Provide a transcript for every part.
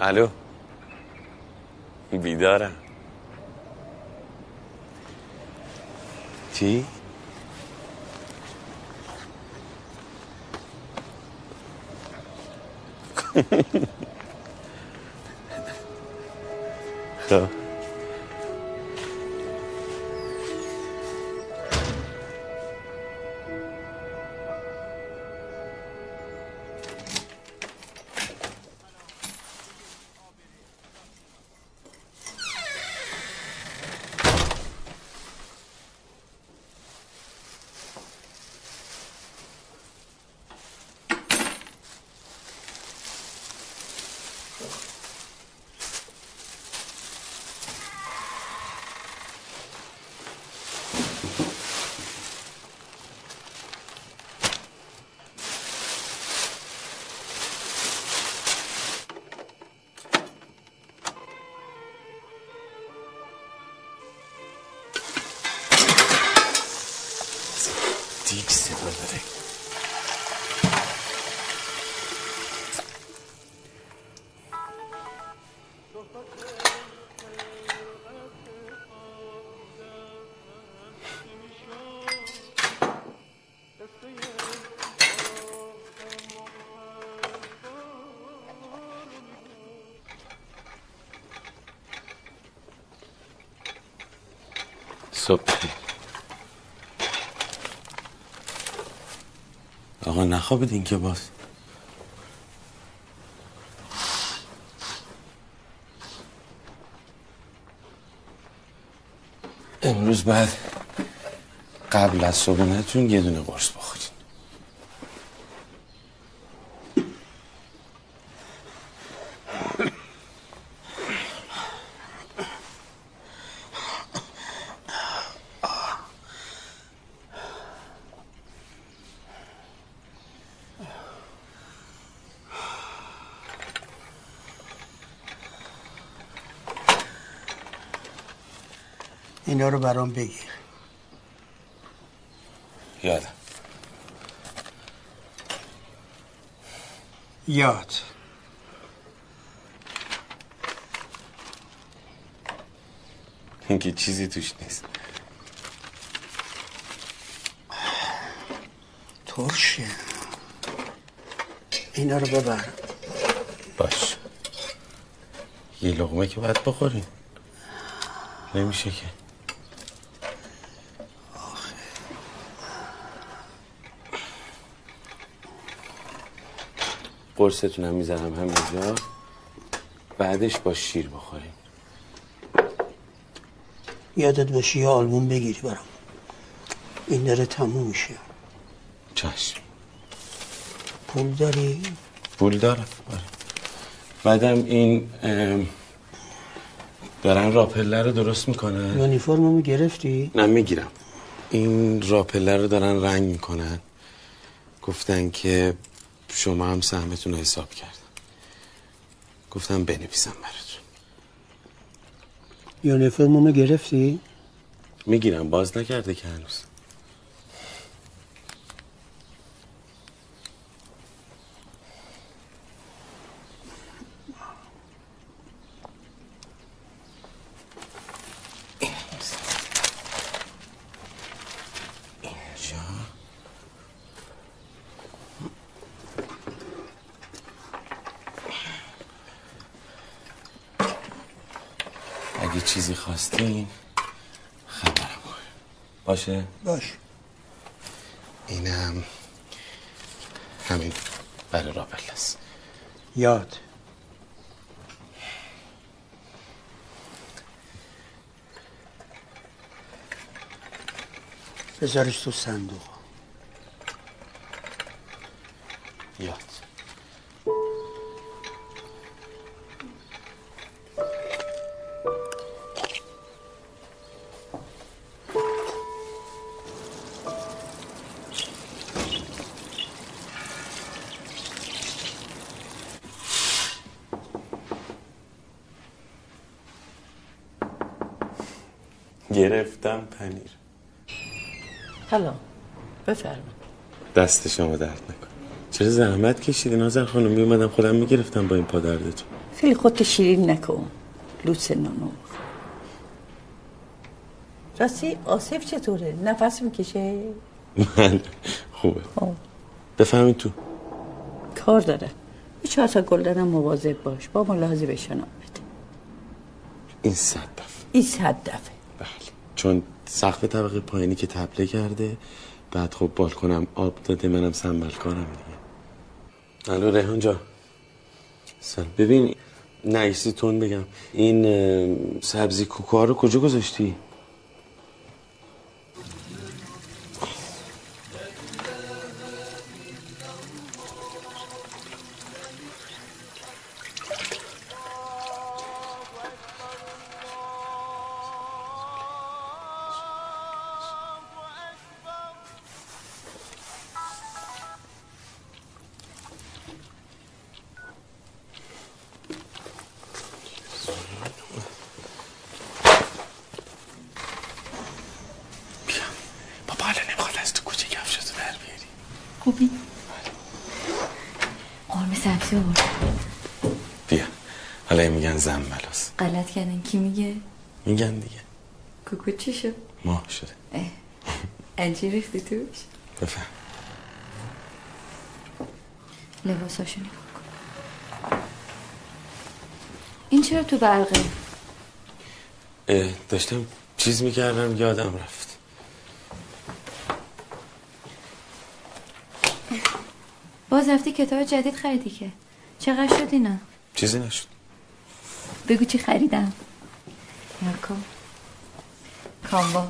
الو بیدارم چی؟ خب نخوابیدین که باز؟ امروز بعد قبل از صبحونتون یه دونه قرص بخورین اینا رو برام بگیر. یادم یاد. این که چیزی توش نیست. ترشه. اینا رو ببر. باش. یه لغمه که باید بخورین نمیشه که. قرصتون هم می‌زنم همینجا بعدش با شیر بخورین یادت باشه یه آلبوم بگیری برام. این داره تموم میشه. چشم. پول داری؟ پول دارم. آره. بعدم این دارن راپله رو درست می‌کنن. یونیفرممو گرفتی؟ نه می‌گیرم. این راپله رو دارن رنگ می‌کنن. گفتن که شما هم سهمتون رو حساب کردن گفتم بنویسم براتون. یونیفرممو گرفتی؟ می‌گیرم باز نکرده که هنوز اینجا اگه چیزی خواستین خبرم کن. باشه؟ باش. اینم همین. برای رابل است. یاد. بذارش تو صندوق. دست شما درد نکن چرا زحمت کشیدی نازر خانم؟ میومدم خودم می‌گرفتم با این پا دردتون خیلی خودت شیرین نکن. لوس نانو راستی آصف چطوره؟ نفس می‌کشه؟ من. خوبه. آه. بفهمید تو. کار داره. یه چهار تا گل دارم مواظب باش. با ملاحظه بشنم بده. این صد دفعه. این صد دفعه. بله. چون سقف طبقه پایینی که تپله کرده بعد خب بالکنم آب داده منم سنبل کارم دیگه. الو ریحان جا سلام. ببین نایسی تون بگم. این سبزی کوکا رو کجا گذاشتی؟ انجی ریختی توش؟ بفهم لباساشو نگاه کن این چرا تو برقه؟ اه، داشتم چیز می‌کردم یادم رفت باز رفتی کتاب جدید خریدی که چقدر شد اینا؟ چیزی نشد بگو چی خریدم یا کن کامبا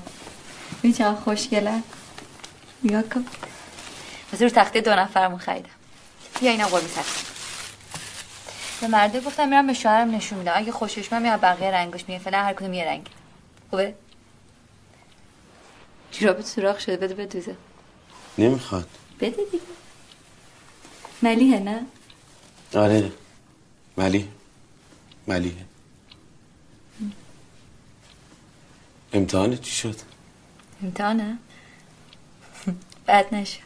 این چقدر یا کن. از رو تخته دو نفرمون خریدم یا اینم قرمه سبزی به مرده گفتم میرم به شوهرم نشون میدم. اگه خوشش من میاد بقیه رنگش میگه. فعلا هر کدوم یه رنگ. خوبه؟ جورابت سوراخ شده. بده بدوزه نمی‌خواد. بده دیگه. ملیه نه؟ آره. ولی ولیه امتحان چی شد؟ امتحانه. بد نشد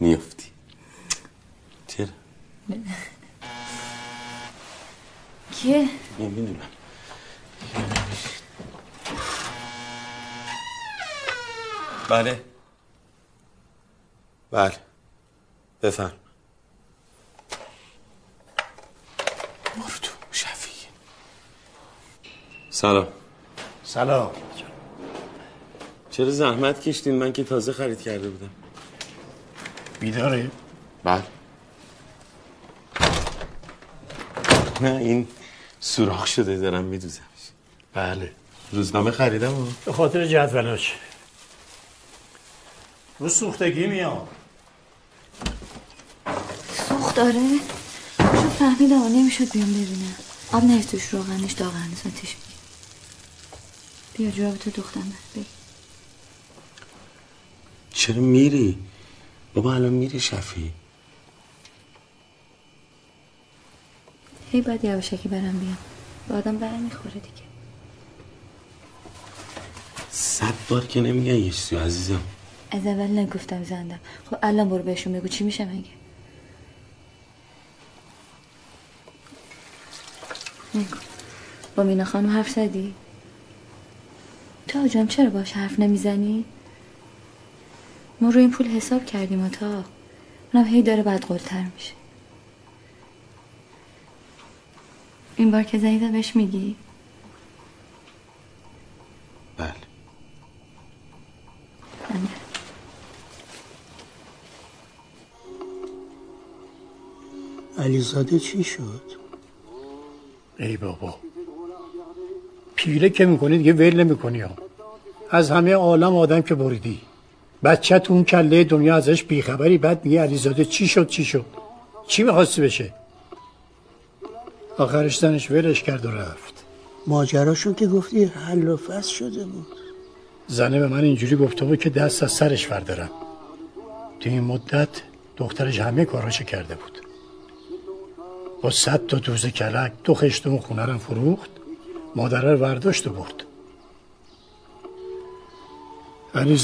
میافتی. چرا؟ کیه؟ نمی‌دونم. بله. بله. بفرم. برو تو شفیه سلام. سلام. چرا زحمت کشتین؟ من که تازه خرید کرده بودم. بیداره؟ بله. نه این سوراخ شده دارم میدوزمش. بله. روزنامه خریدم و به خاطر جدولاش رو سوختگی میاد. سوخت داره؟ شو فهمیدم نمی‌شد بیام ببینم. آب نیست توش روغنش نیست آتیش میگیر بیا جوراب تو دختم بگی چرا میری؟ بابا الان میری شفی. هی باید یواشکی برم بیام. به آدم بر می‌خوره دیگه. صد بار که نمیگن یه چیزی عزیزم. از اول نگفتم زندم. خب الان برو بهشون بگو. چی میشه مگه؟ نگو. با مینا خانم حرف زدی؟ تا جان چرا باش حرف نمی‌زنی؟ ما روی این پول حساب کردیم و تا اونم هی داره بعد قلتر میشه. این بار که زنیدم بهش میگی؟ بله. من علیزاده چی شد؟ ای بابا. پیله که می‌کنی دیگه ول نمی‌کنی ها. از همه عالم آدم که بریدی. بچه تو اون کله دنیا ازش بیخبری بعد میگه علیزاده چی شد چی شد؟ چی می‌خواستی بشه؟ آخرش زنش ولش کرد و رفت. ماجراشون که گفتی حل و فصل شده بود. زنه به من اینجوری گفته بود که دست از سرش بردارم. تو این مدت دخترش همه کاراشو کرده بود. با صد تا دوزه کلک دو خشتم خونه رو فروخت مادره رو برداشت و برد. علی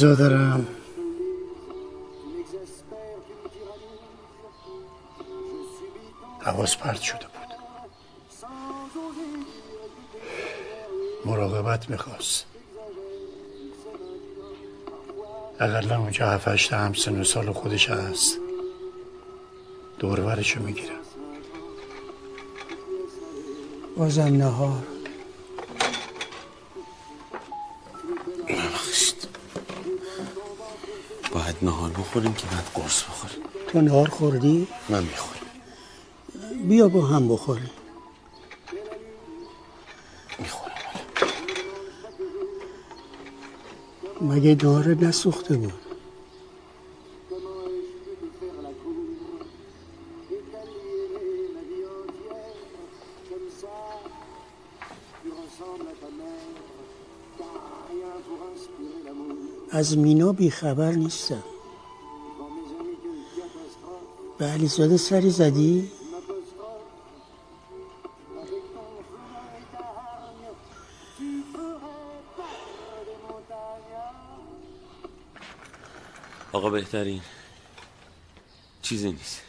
حواس پرت شده بود. مراقبت می‌خواست. اقلا اونجا هفشت هم سن و سال خودش هست دورورشو می‌گیرم. بازم نهار. ببخشید باید نهار بخوریم که بعد قرص بخوریم. تو نهار خوردی؟ من می‌خورم. بیا با هم بخوریم. می‌خورم. مگه داره نسوخته بود؟ از مینا بیخبر نیستم. به علیزاده سری زدی؟ آقا بهترین. چیزی نیست.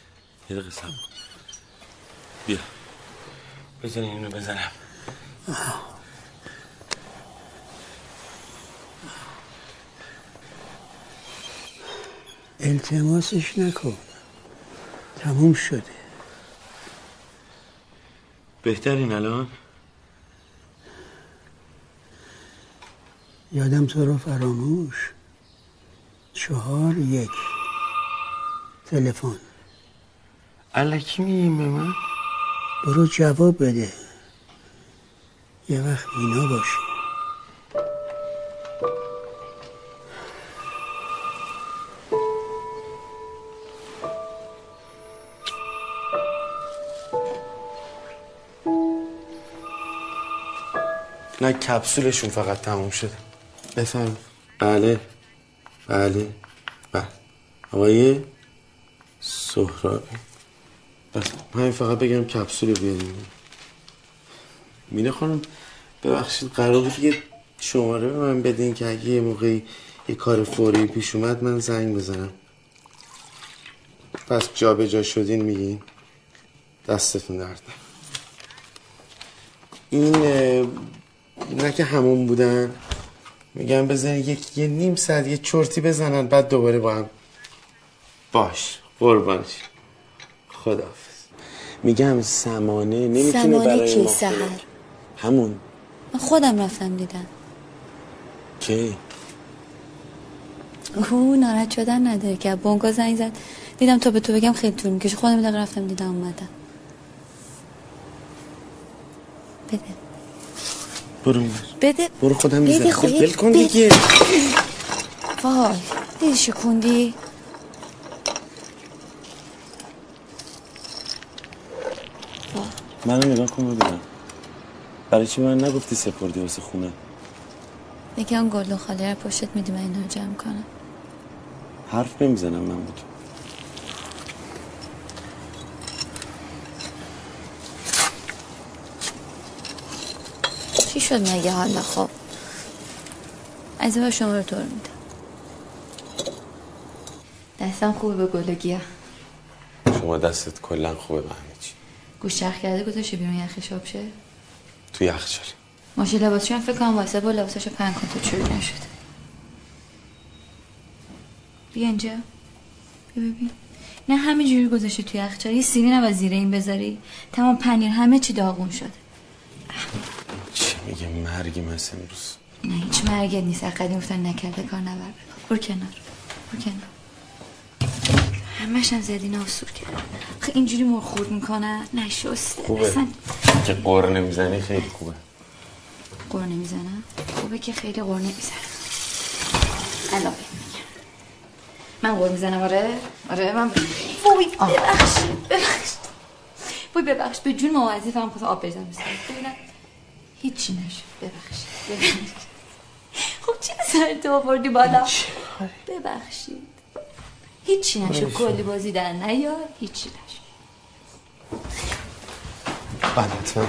یه دقیقه کن. بیا. بزن اینو بزنم. التماسش نکن. تموم شده. بهترین الان؟ یادم تو رو فراموش. چهار یک. تلفن. الکی میگیم به من؟ برو جواب بده. یه وقت مینا باشه. نه کپسولشون فقط تموم شده. بفهم بله. بله. بله. آقای سهرابی بس همین فقط بگم کپسول بیاریم مینه خانم ببخشید قرار بود یه شماره به من بدین که اگه یه موقعی یه کار فوری پیش اومد من زنگ بزنم. پس جا به جا شدین میگین؟ دستتون درد. این نه همون بودن؟ میگم بزن یک یه نیم ساعت یه چرتی بزنن بعد دوباره با هم باش قربانش. خداحافظ. میگم سمانه نمی‌تونه سمانه برای کی؟ ما سحر همون. من خودم رفتم دیدم. کی؟ کو ناراحت شدن نداره که. بونگا زنگ زد. دیدم تا به تو بگم خیلی طول می‌کشه. خودم دقیقه رفتم دیدم اومدم بده برو. بده. برو خودم بده می‌زنم. خب، ول کن. دیگه. وای دیدی شکوندی. منو نگاه کن ببینم. برای چی من نگفتی سپردی واسه خونه؟ یکی آن گلدون خاله رو پشتت میدی من اینا رو جمع کنم. حرف نمی‌زنم من بود چی شد مگه حالا خب؟ از شما رو طور میدم. دستم خوبه به گل گیاه. شما دستت کلا خوبه به همه چی. گوش چرخ کرده گذاشته بیرون یخش آب شه؟ تو یخچال ماشه لباسشون هم فکر کنم واسه با لباساشو پنگ کن تا چروک نشده. بیا اینجا. بیا ببین. نه همه جوری گذاشته توی یخچال. یه از زیر این بذاری. تمام پنیر همه چی داغون شده. میگه مرگی مثل امروز. نه هیچ مرگت نیست. قدیم گفتن نکرده کار نبر برو کنار برو کنار. همش هم زدین آسور کرد. خیلی اینجوری مرخورد می‌کنن نشسته. خوبه. اصلا که قور نمی‌زنی خیلی خوبه. قور نمی‌زنم خوبه که خیلی قور نمی‌زنم بهت میگم من قور می‌زنم آره؟ آره من وای ببخشید ببخشید. وای ببخشید. به جون هم خواستم آب بسید ببینم. هیچی نشد ببخشید. خب چی سر تو آوردی بالا؟ ببخشید. هیچی نشد کلی بازی در نیار. هیچی نشد حتما.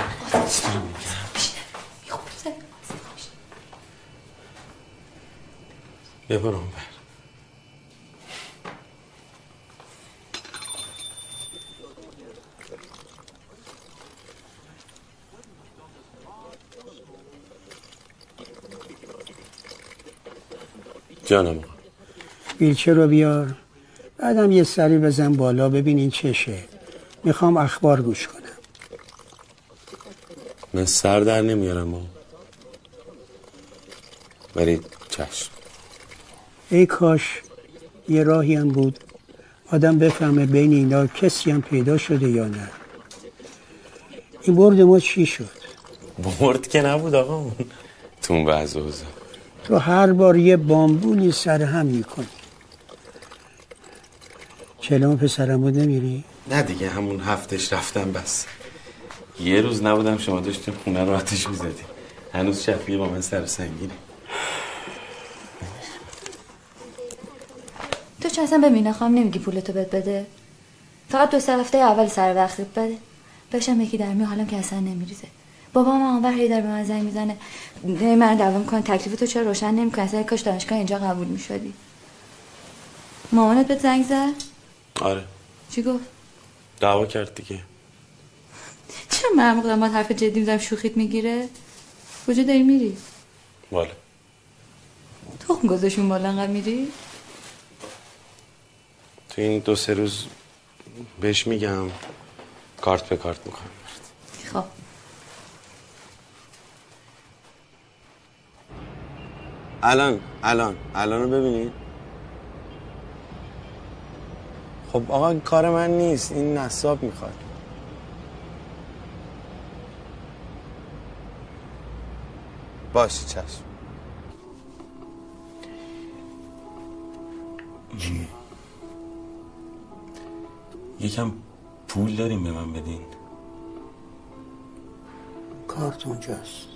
خوب زد. بیا برو اون جانم. آقا بیلچه رو بیار. بعدم یه سری بزن بالا ببین این چشه. می‌خوام اخبار گوش کنم. من سر در نمیارم آقا. ولی چشم. ای کاش یه راهی هم بود. آدم بفهمه بین اینا کسی هم پیدا شده یا نه. این برد ما چی شد؟ برد که نبود آقا. اون تو اون وضع. تو هر بار یه بامبونی سر هم می‌کنی. چلم پسرم بود نمیری؟ نه دیگه همون هفتش رفتم بس. یه روز نبودم شما داشتیم خونه رو آتش می‌زدیم هنوز شفیه با من سر سنگینه. تو چه اصلا به مینا خواهم نمیگی پولتو بهت بده؟ فقط دو سه هفته اول سر وقتت بده. بشم یکی در می حالم که اصلا نمیریزه. بابا من اونور هی در به من زنگ می‌زنه. هی من دعوا می‌کنه تکلیف تو چرا روشن نمی‌کنه اصلا کاش دانشگاه اینجا قبول می‌شدی. مامانت بهت زنگ زد؟ آره. چی گفت؟ دعوا کرد دیگه. چرا من ما حرف جدی می‌زنم شوخیت می‌گیره؟ کجا داری میری؟ والا تخم گذاشون بالا انقدر میری؟ تو این دو سه روز بهش میگم کارت به کارت می‌کنم الان الان الان رو ببینید خب آقا کار من نیست این نصاب می‌خواد. باشه چشم. یکم پول داریم به من بدین. کارت اونجاست.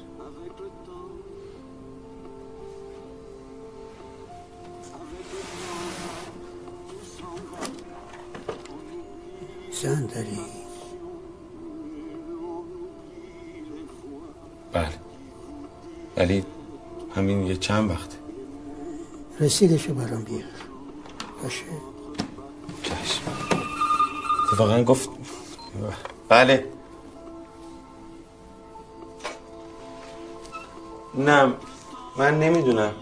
زن داری؟ بله. ولی همین یه چند وقته. رسیدشو برام بیار. باشه. چشم. اتفاقا گفت بله. نه من نمی‌دونم.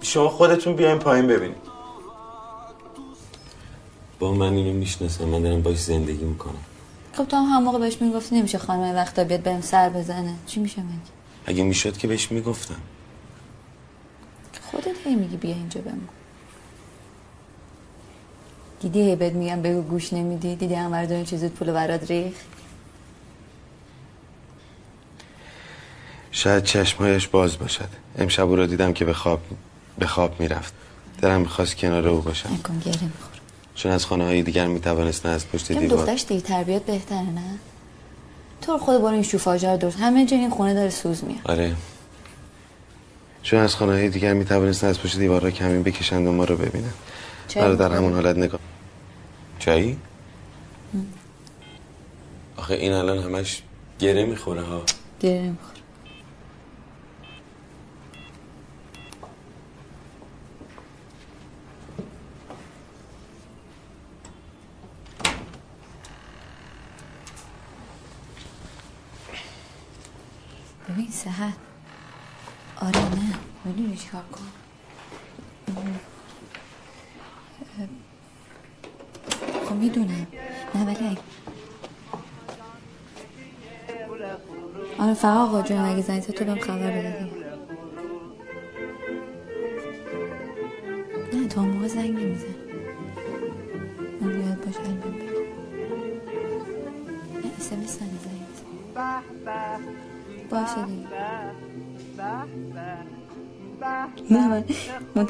شما خودتون بیاین پایین ببینید. با من اینو می‌شناسم من دارم باش زندگی می‌کنم. خب تو هم هم موقع بهش می‌گفتی نمیشه خانم وقتا بیاد بهم سر بزنه. چی میشه مگه؟ اگه می‌شد که بهش می‌گفتم. خودت هی میگی بیا اینجا بمون. دیدی هی بهت میگم بگو گوش نمیدی؟ دیدی هم مردم چیزت پول برات ریخ شاید چشمهایش باز باشد. امشب او را دیدم که به خواب به خواب می‌رفت. دلم می‌خواست کنار او باشم. نکن گره میخور چون از خانه های دیگر می‌توانست از پشت دیوار دخترش دیگه تربیت بهتره نه؟ تو خود برو این شوفاژه رو درست همه جا این خونه داره سوز میاد. آره. چون از خانه های دیگر می‌توانست از پشت دیوارها کمین بکشند و ما رو ببینند. مرا در؟ همون حالت نگاه چایی؟ آخه این الان همش گره می‌خوره ها. گره میخور ببین سهر. آره نه. می‌دونی چیکار کن خب می‌دونم. نه ولی آره فقط آقا جون اگه زد تو بهم خبر بده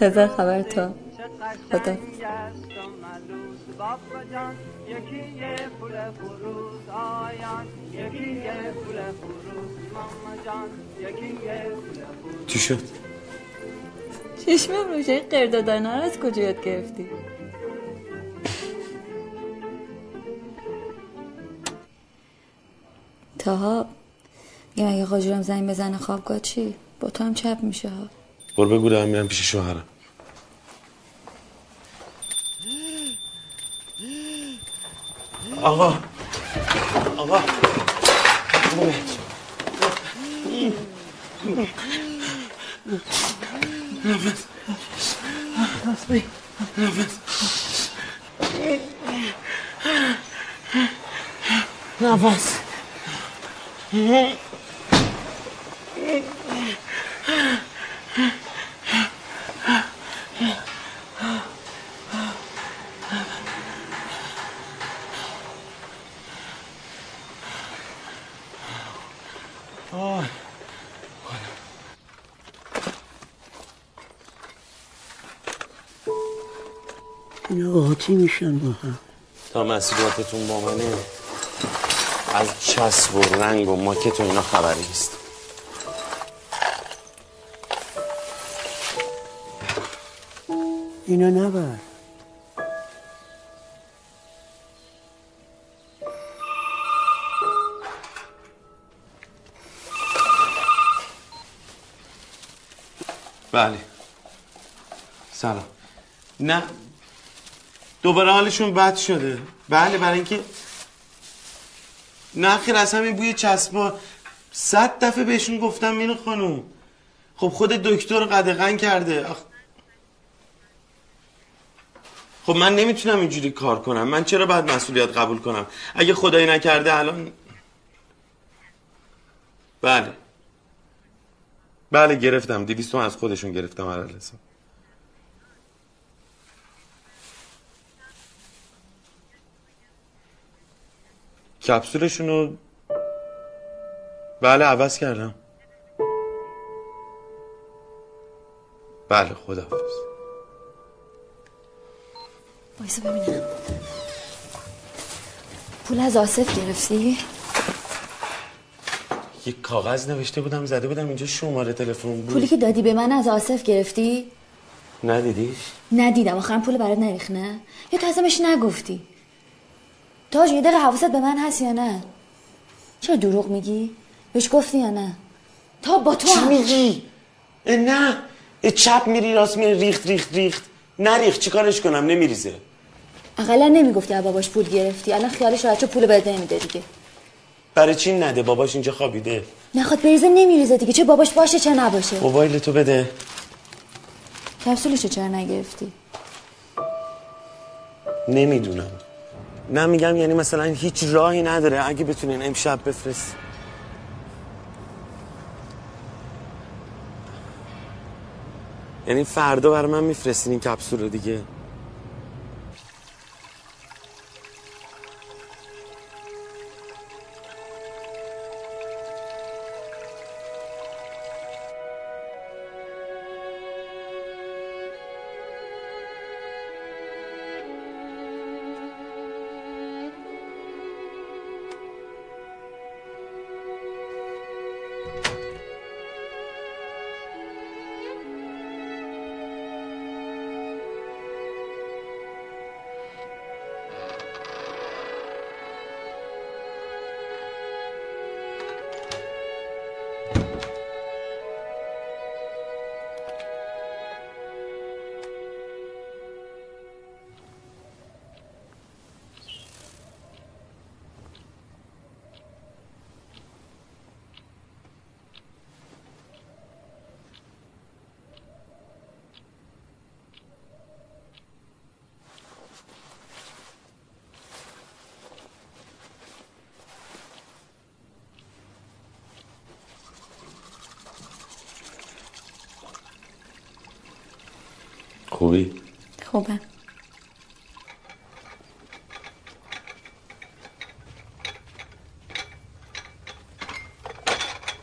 منتظر خبر تا خدا. چی شد؟ چشمم روشه قردادانه رو از کجا یاد گرفتی؟ تاها میگم اگه قاجرم زنگ بزنه خوابگاه چی؟ با تو هم چپ میشه ها. برو بگو دارم میرم پیش شوهرم. آقا. آقا. نفس. اینا قاطی میشن با هم تا مسئولیتتون با منه از چسب و رنگ و ماکت و اینا خبری نیست. اینا نبر. بله. سلام. نه دوباره حالشون بد شده. بله برای اینکه نه خیر از همین بوی چسبا صد دفعه بهشون گفتم مینو خانوم خب خود دکتر قدغن کرده. آخ... خب من نمی‌تونم اینجوری کار کنم. من چرا باید مسئولیت قبول کنم؟ اگه خدایی نکرده الان بله. بله گرفتم. دیویستو از خودشون گرفتم هر کپسولشون رو بله عوض کردم بله خداحافظ وایسا ببینم پول از آصف گرفتی؟ یک کاغذ نوشته بودم زده بودم اینجا شماره تلفن بود پولی که دادی به من از آصف گرفتی؟ ندیدیش ندیدم آخرم پول برات نریخ نه؟ یا تو ازمش نگفتی؟ تاج یه دقیقه حواست به من هست یا نه؟ چرا دروغ میگی؟ بهش گفتی یا نه؟ تا با تو چی هم. میگی؟ اه، نه. اه، چپ میری راست میری ریخت ریخت ریخت. نریخت چیکارش کنم؟ نمیریزه. اقلا نمی‌گفتی باباش پول گرفتی. الان خیالش راحت پول بهت نمیده دیگه. برای چی نده؟ باباش اینجا خوابیده. نخواد بریزه نمیریزه دیگه. چه باباش باشه چه نباشه. موبایل تو بده. کپسولشو چرا نگرفتی؟ نمی‌دونم. نه میگم یعنی مثلا هیچ راهی نداره اگه بتونین امشب بفرست یعنی فردا برای من میفرستین این کپسول رو دیگه.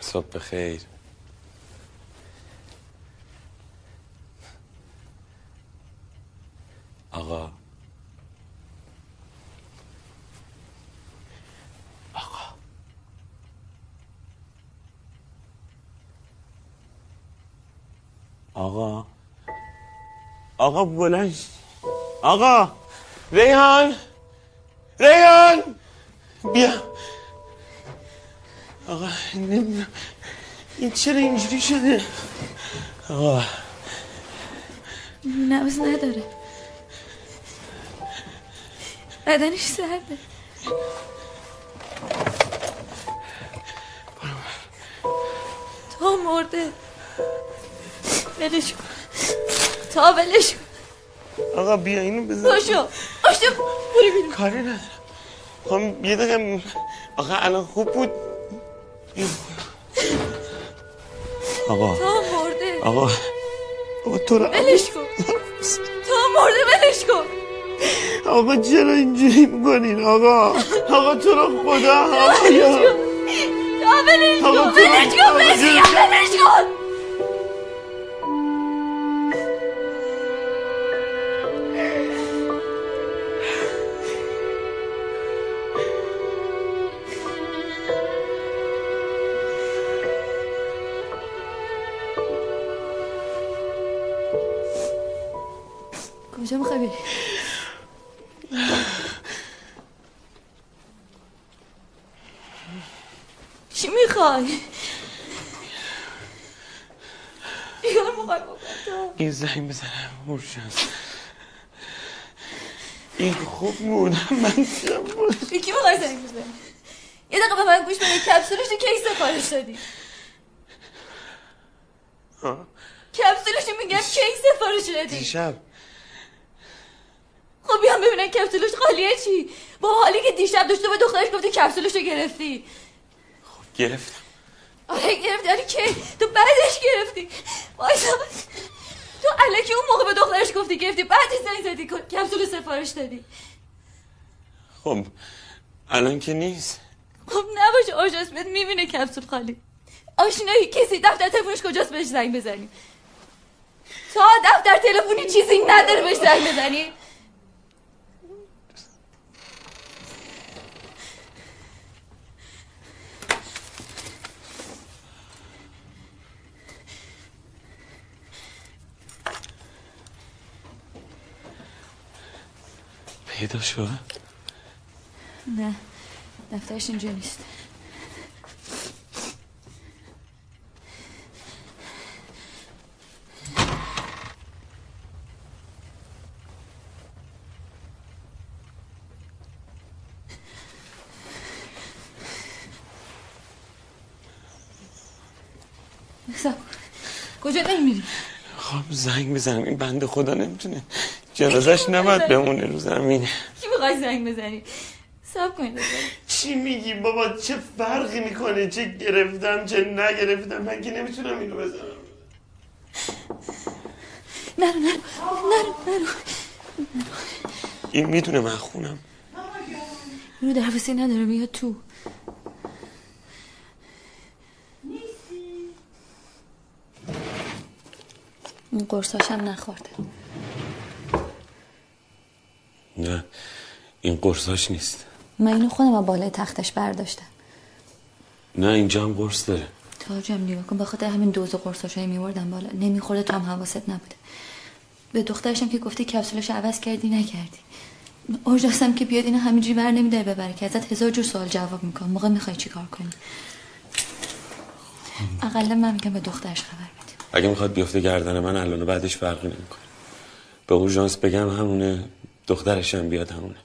صبح بخیر آقا آقا آقا آقا بلند ش- آقا ریحان ریحان بیا آقا نمی‌دونم. این چرا اینجوری شده؟ آقا. نبز نداره. بدنش سرده. تا مرده. کن. تا ولش آقا بیا اینو بزن باشو. باشو. برو بیرون. کاری ندارم. خب یه دقیقه. آقا الان خوب بود؟ آقا. تا مرده. آقا. آقا تو رو ولش کن. تا مرده ولش کن. آقا چرا اینجوری می‌کنین؟ آقا. آقا تو رو خدا آقا ولش آقا کن. آقا ولش. کن. ولش کن. زنگ بزنم. مرشد این خوب بود من چم بود به کی می‌خوای زنگ بزنی؟ یه دقیقه به من گوش بده کپسولش کی سفارش دادی؟ کپسولش میگم کی سفارش دادی؟ دیشب. خب بیام ببینم کپسولش خالیه چی؟ با حالی که دیشب داشته به دخترش گفتی کپسولش رو گرفتی. گرفتم. آره گرفتی. ولی کی؟ تو بعدش گرفتی. وایسا. تو الکی اون موقع به دخترش گفتی گرفتی بعدش زنگ زدی کپسول سفارش دادی. خب الان که نیست. خب نباشه آش اسمت می‌بینه کپسول خالی. آشنایی کسی دفتر تلفنش کجاست بهش زنگ بزنی؟ تا دفتر تلفنی چیزی نداره بهش زنگ بزنی؟ پیدا شد نه دفترش اینجا نیست. کجا داری میری؟ خب زنگ بزنم این بنده خدا نمی‌تونه جنازش نباید بمونه رو زمین. کی می‌خوای زنگ بزنی؟ سب کنید. چی میگی بابا؟ چه فرقی می‌کنه؟ چه گرفتم چه نگرفتم؟ من که نمی‌تونم اینو بزنم نرو نرو نرو نرو. این می‌دونه من خونم. رو دروسی نداره میاد تو. اون قرصاش هم نخورده. نه این قرصاش نیست. من اینو خودم از بالای تختش برداشتم. نه اینجا هم قرص داره. تاجم نگاه کن بخاطر همین دوز قرصاش هایی میوردم بالا. نمیخورده تو هم حواست نبوده. به دخترشم که گفتی کپسولش عوض کردی نکردی. اورژاستم که بیاد اینو همینجوری بر نمیداره ببره که ازت هزار جور سوال جواب می‌کنم موقع می‌خوای چیکار کنی؟ اقلا من میگم به دخترش خبر بده. اگه می‌خواد بیفته گردن من الان و بعدش فرقی نمی‌کنه. به اورژانس بگم همونه. دخترشم بیاد همونه.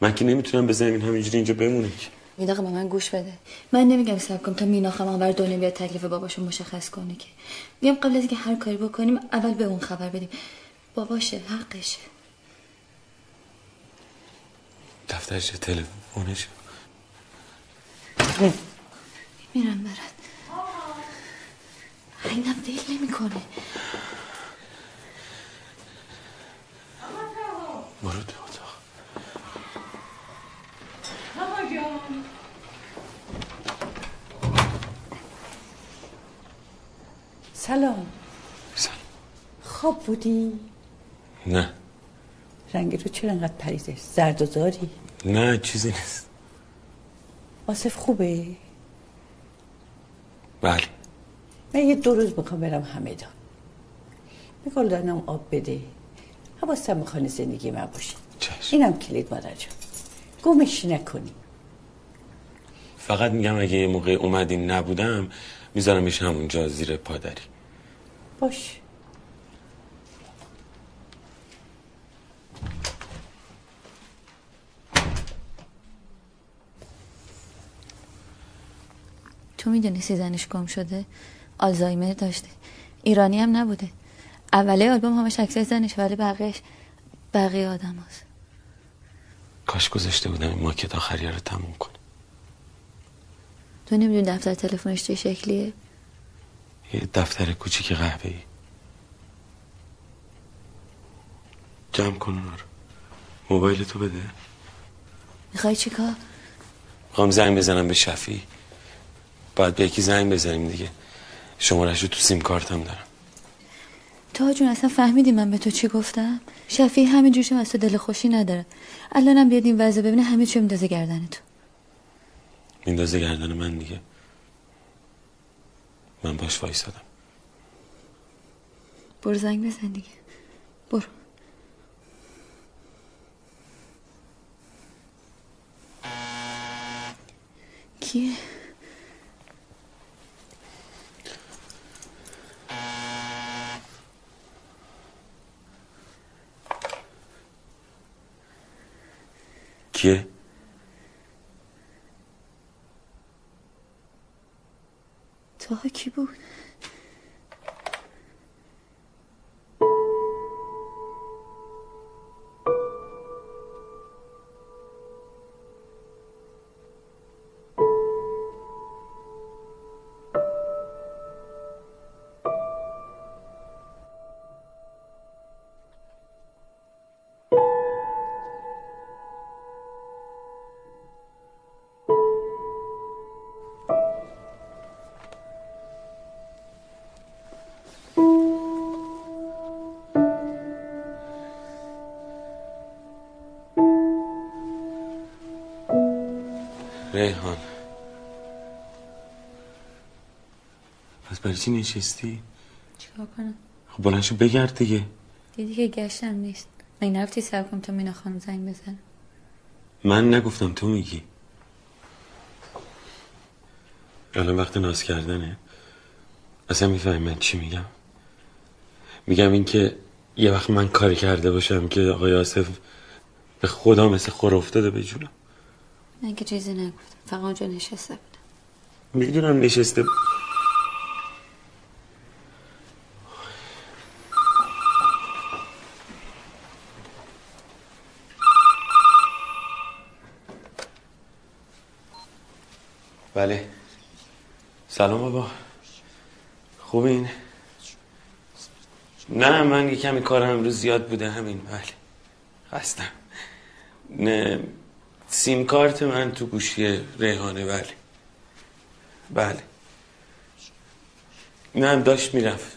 من که نمی‌تونم بزنم این همینجوری اینجا بمونه که. یه دقیقه به من گوش بده. من نمیگم سب کن تا مینا خواهم بر دنیا بیاد تکلیف باباشو مشخص کنه که. میگم قبل از اینکه هر کاری بکنیم اول به اون خبر بدیم. باباشه حقشه. دفترش تلفنش. میرم برد اینم دل نمی‌کنه. برو تو اتاق. سلام. سلام. خواب بودی؟ نه. رنگ رو چرا انقدر پریده؟ زرد و زاری؟ نه چیزی نیست. آصف خوبه؟ بله. من یه دو روز می‌خوام برم همدان به گلدانم آب بده. حواستم می‌خوانه زندگی من باشه. اینم کلید مادر جان. گمش نکنی. فقط میگم اگه یه موقع اومدین نبودم میذارمش همونجا زیر پادری باش تو می‌دونی زنش گم شده؟ آلزایمر داشته. ایرانی هم نبوده. اوله آلبوم همش عکسای زنش ولی بقیهش بقیه آدم هست. کاش گذاشته بودم این ماکت آخریه رو تموم کنه. تو نمی‌دونی دفتر تلفنش چه شکلیه؟ یه دفتر کوچیک قهوه‌ای. جمع کن اونا رو. موبایل تو بده. می‌خوای چیکار می‌خوام زنگ بزنم به شفی. باید به یکی زنگ بزنیم دیگه. شمارش رو تو سیم کارتم دارم. تا جون اصلا فهمیدی من به تو چی گفتم؟ شفیع همین جوشم از تو دل خوشی نداره. الانم بیاد این وضع ببینه همه چی میندازه گردن تو. میندازه گردن من دیگه. من باش وایسادم. برو زنگ بزن دیگه. برو. کیه؟ کیه؟ تاها کی بود چی نشستی؟ چیکار کنم؟ خب بلند شو بگرد دیگه. دیدی که گشتم نیست. من نرفتی سر کنم تا مینا خانم زنگ بزن؟ من نگفتم تو میگی. الان وقت ناز کردنه. اصلا می‌فهمی من چی میگم؟ میگم این که یه وقت من کاری کرده باشم که آقای آصف به خدا مثل خور افتاده به جونم من که چیزی نگفتم. فقط اونجا نشسته بودم. می‌دونم نشسته بله. سلام بابا. خوبین؟ نه من یه کمی کارم امروز زیاد بوده همین. بله. خستم نه سیم کارت من تو گوشی ریحانه بله. بله. نه داشت می‌رفت.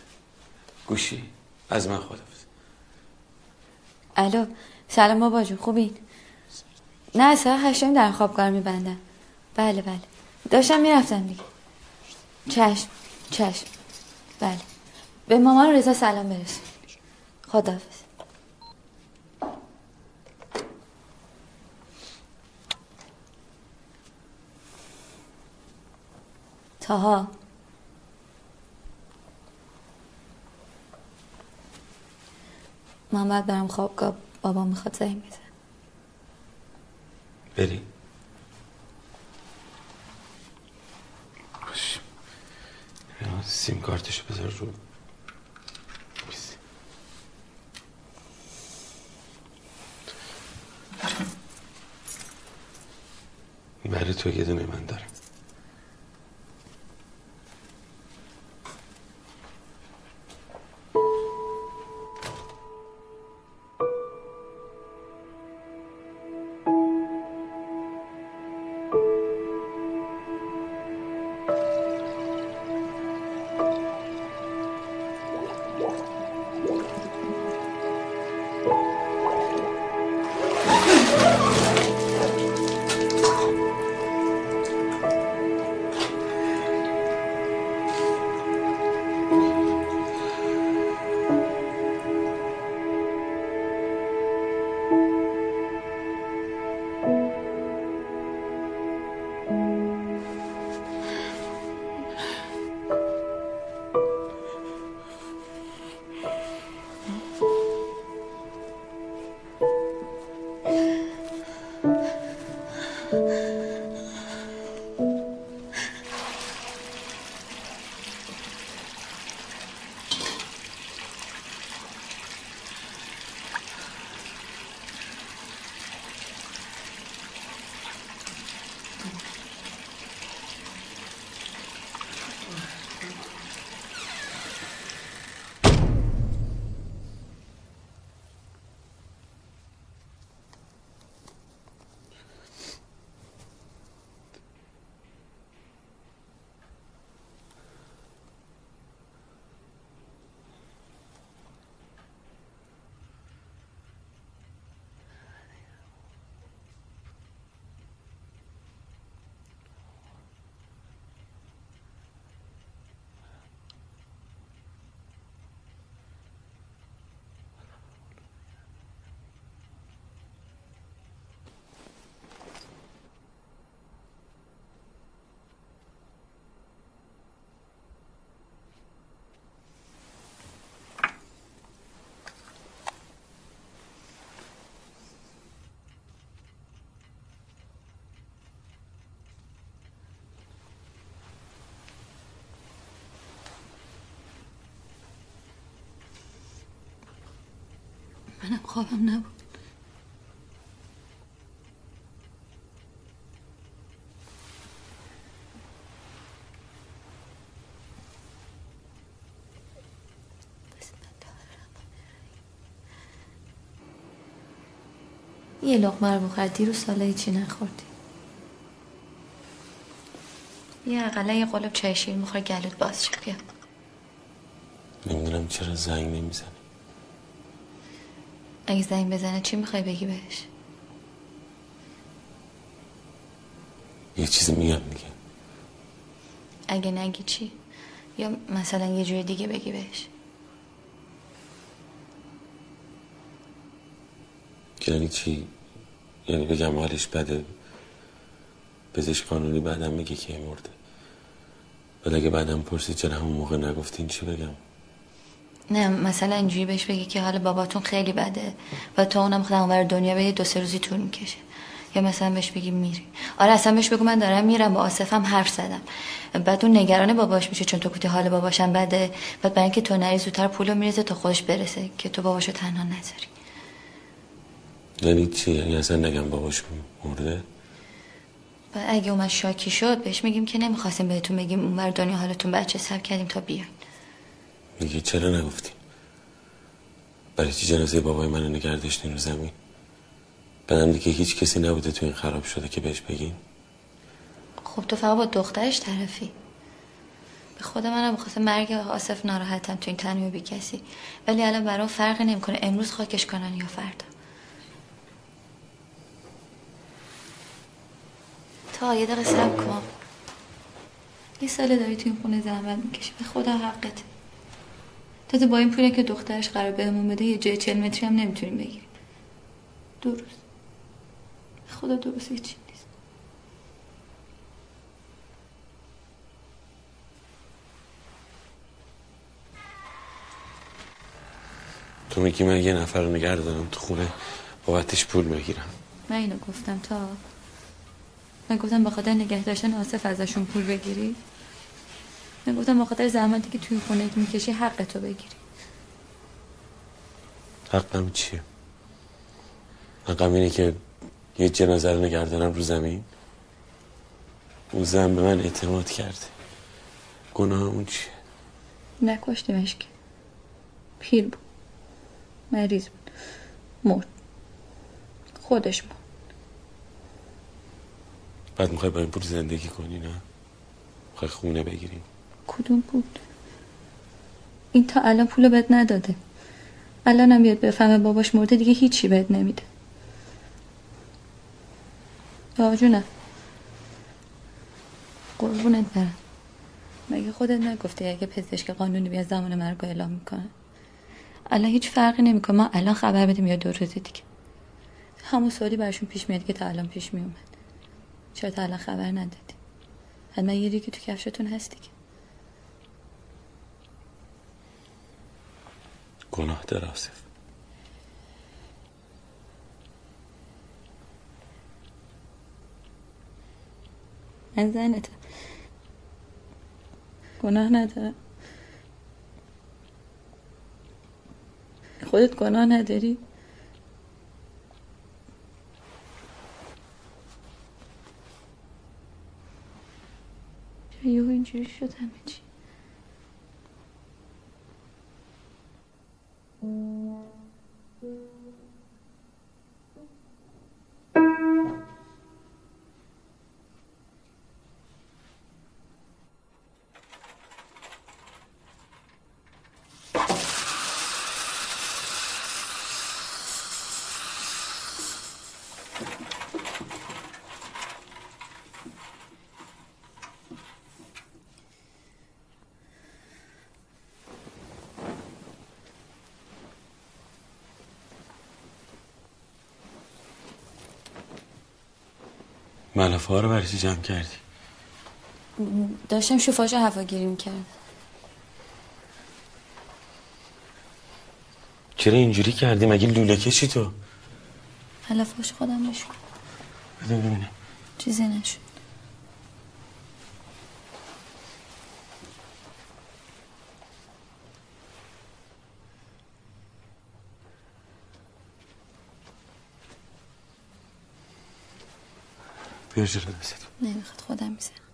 گوشی از من خدافز الو سلام بابا جون خوبین؟ نه ساعت هشتم در خوابگاه میبندن بله بله. داشتم می‌رفتم دیگه. چشم چشم. بله. به مامان رضا سلام برسون خداحافظ. تاها من باید برم خوابگاه بابا می‌خواد زنگ بزن بری باش یا سیم کارتشو بذار رو. برای تو یه دونه من دارم منم خوابم نبود. یه لقمه رو بخور دیروز ساله چی نخوردی. یه اقلا یه قلب چای شیر می‌خوره گلوت باز شه بیا. نمی‌دونم چرا زنگ نمی‌زنه اگه زنگ بزنه چی می‌خوای بگی بهش؟ یه چیزی میگم دیگه. اگه نگی چی؟ یا مثلا یه جور دیگه بگی بهش. یعنی چی؟ یعنی بگم حالش بده. پزشک قانونی بعدم میگه که مرده. ولی اگه بعدم پرسید چرا همون موقع نگفتین چی بگم؟ نه مثلا اینجوری بهش بگی که حال باباتون خیلی بده و تو اونم خودم اونور دنیا به دو سه روزی طول می‌کشه. یا مثلا بهش بگی میری. آره اصلا بهش بگو من دارم میرم با آصفم حرف زدم. بعد اون نگران باباش میشه چون تو گفتی حال باباشم بده. بعد برای اینکه تو نری زودتر پولو می‌رسه تا خودش برسه که تو باباشو تنها نذاری. یعنی چی؟ یعنی اصلا نگم باباش مرده؟ و اگه اومد شاکی شد بهش میگیم که نمی‌خواستیم بهتون بگیم اونور دنیا حالتون بچه سب کردیم تا بیاین میگه چرا نگفتیم برای چی جنازه بابای منو نگه داشتین رو زمین؟ بدم دیگه هیچ کسی نبوده تو این خراب شده که بهش بگین؟ خب تو فقط با دخترش طرفی. به خود منم بخواست مرگ آصف ناراحتم تو این تنهایی بی کسی ولی الان برام فرقی نمی‌کنه امروز خاکش کنن یا فردا. تا یه دقیقه سب کن. یه ساله داری تو این خونه زحمت می‌کشی. به خدا حقته تازه با این پولی که دخترش قرار بهمون بده یه جای چل متری هم نمی‌تونیم بگیریم. درست خدا درست هیچی نیست. تو میگی من یه نفر رو نگه دارم تو خونه بابتش پول بگیرم. من اینو گفتم تا. من گفتم به خاطر نگه داشتن آصف ازشون پول بگیری؟ من گفتم به خاطر زحمتی که توی خونه می‌کشی حق تو بگیری. حقم چیه؟ حقم اینه که یه جنازه رو نگه دارم رو زمین. اون زن به من اعتماد کرده. گناه اون چیه؟ نکشتیمش که. پیر بود. مریض بود. مرد. خودش مرد بعد می‌خوای با این پول زندگی کنی نه؟ می‌خوای خونه بگیریم کدوم بود؟ این تا الان پولو بهت نداده. الان هم بیاد بفهمه باباش مرده دیگه هیچی بهت نمیده. بابا جونم. قربونت برم. مگه خودت نگفتی اگه پزشک قانونی بیاد زمان مرگ اعلام می‌کنه؟ الان هیچ فرقی نمی‌کنه. ما الان خبر بدیم یا دو روز دیگه. همون سوالی برشون پیش میاد که تا الان پیش میومد چرا تا الان خبر ندادی؟ حتما یه دیگه تو کفشتون هستی که گناه آصف من زنتم گناه ندارم. خودت گناه نداری؟ یهو اینجوری شد همه چی؟ Thank you. ملافه ها رو برای چی جمع کردی. داشتم شوفاژ هواگیری می‌کرد چرا اینجوری کردی؟ مگه لوله کشی تو حلفاش خودم نشون بده ببینم. چیزی نشد. بیا جلو. دستتو نمی‌خواد خودم می‌زنم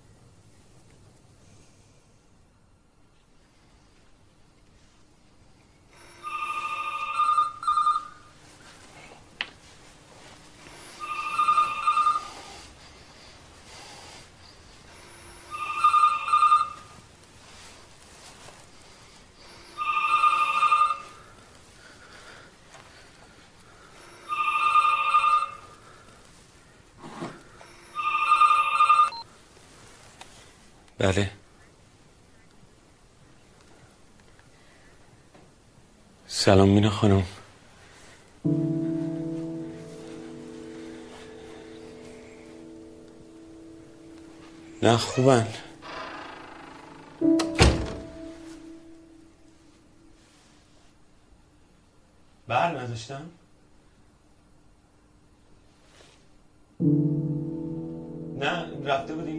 بله. سلام مینا خانم. نه خوبن. بر نداشتم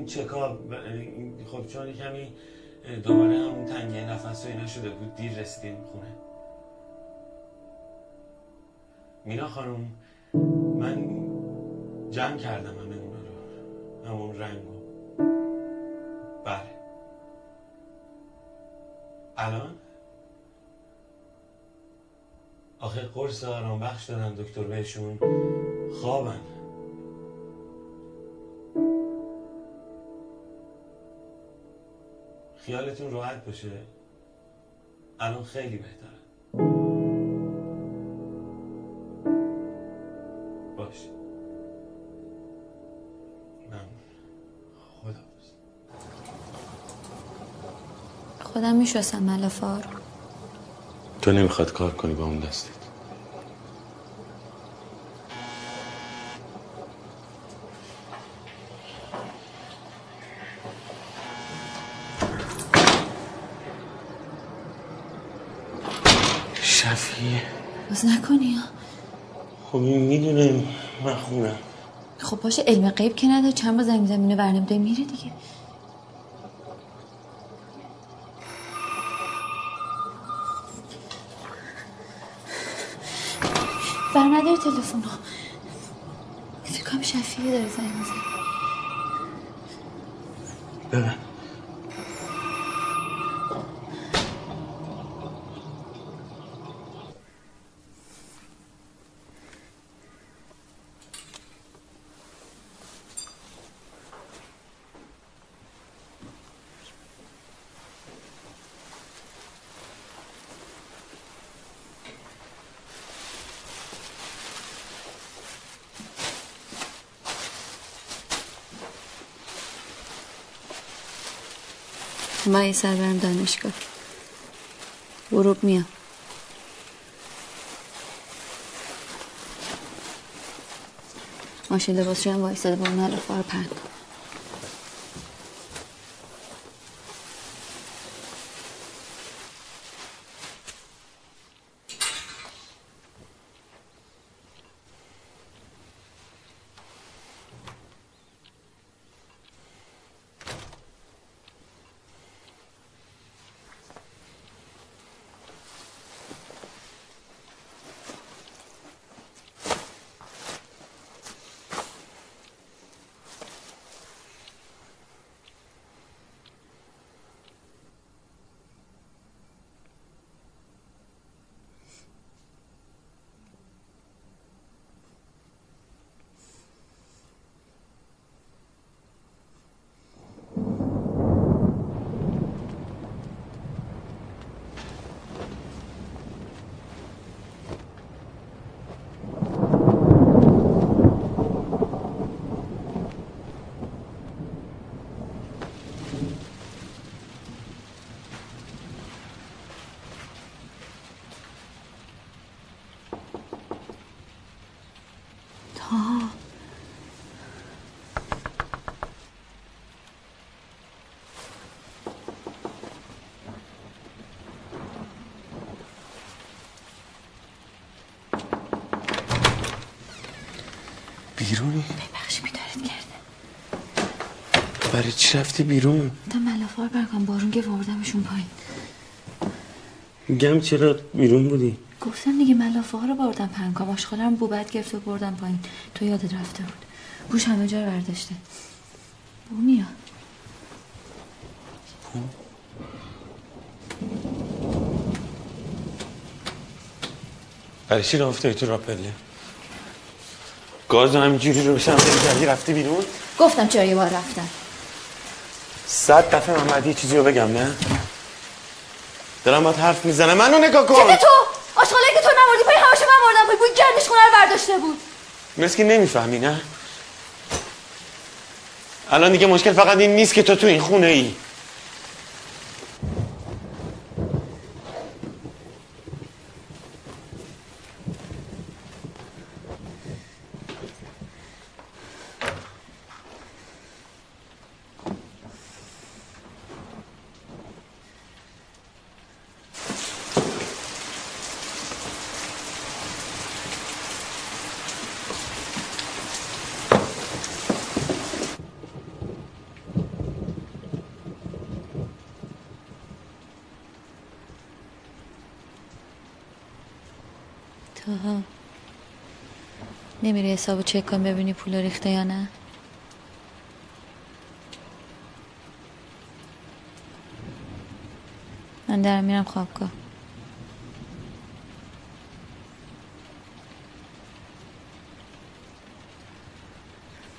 رفته بودیم چکا خب چون کمی دوباره همون تنگی نفس و اینا شده بود دیر رسیدیم خونه. مینا خانم من جمع کردم همه اونا رو همون رنگو. بله. الان؟ آخه قرص آرام بخش دادن دکتر بهشون خوابن. خیالتون راحت باشه. الان خیلی بهتره. باش. ممنون. خدا خودم میشستم ملافار. تو نمی‌خواد کار کنی با اون دستت شفیه باز نکنی خب این می‌دونه من خونم. خب باشه علم غیب که نداره. چند بار زمین زمینه برنمیده میره دیگه. بر نداره تلفن ها فکر کنم شفیه داره زنگ می‌زنه. ببن من یه سر برم دانشگاه. غروب میام. ماشین لباسشوی هم وایستاده با اون رو پهن کن تا بیرونی؟ ببخش بیدارت کرده. برای چی رفتی بیرون؟ تا ملافار برکن بارون که وردمشون پایین. میگم چرا بیرون بودی؟ گفتم دیگه ملافه ها رو بردم پنکا آشغالم بوبت گرفت و بردم پایین. تو یادت رفته بود. بوش همه جا رو برداشته. بو میاد برای چی رفته تو راپله گاز همینجوری رو بشم. کردی رفتی بیرون؟ گفتم چرا یه بار رفتم. صد دفعه من باید یه چیزی رو بگم نه؟ دارم باید حرف می‌زنه منو نگاه کن. چه تو! آشغاله که تو نمردی پای همشو من مردم پای بوی گندش خونه رو برداشته بود. مثل که نمی‌فهمی نه؟ الان دیگه مشکل فقط این نیست که تو تو این خونه ای تاها نمیری حسابو چک کن ببینی پول ریخته یا نه. من دارم میرم خوابگاه.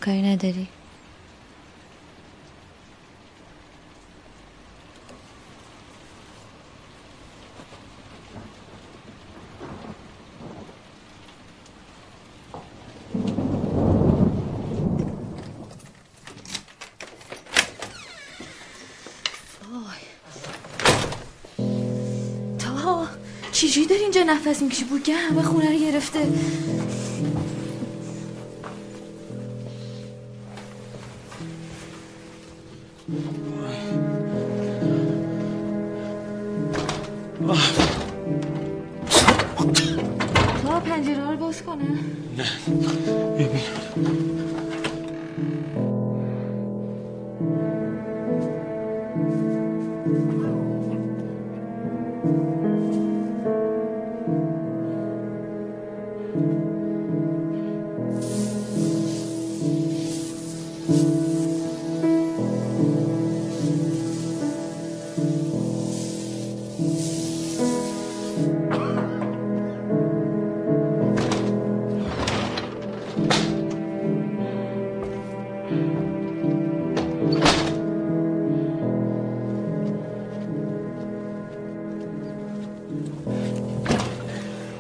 کاری نداری. نفس می‌کشی بوگه همه خونه رو گرفته.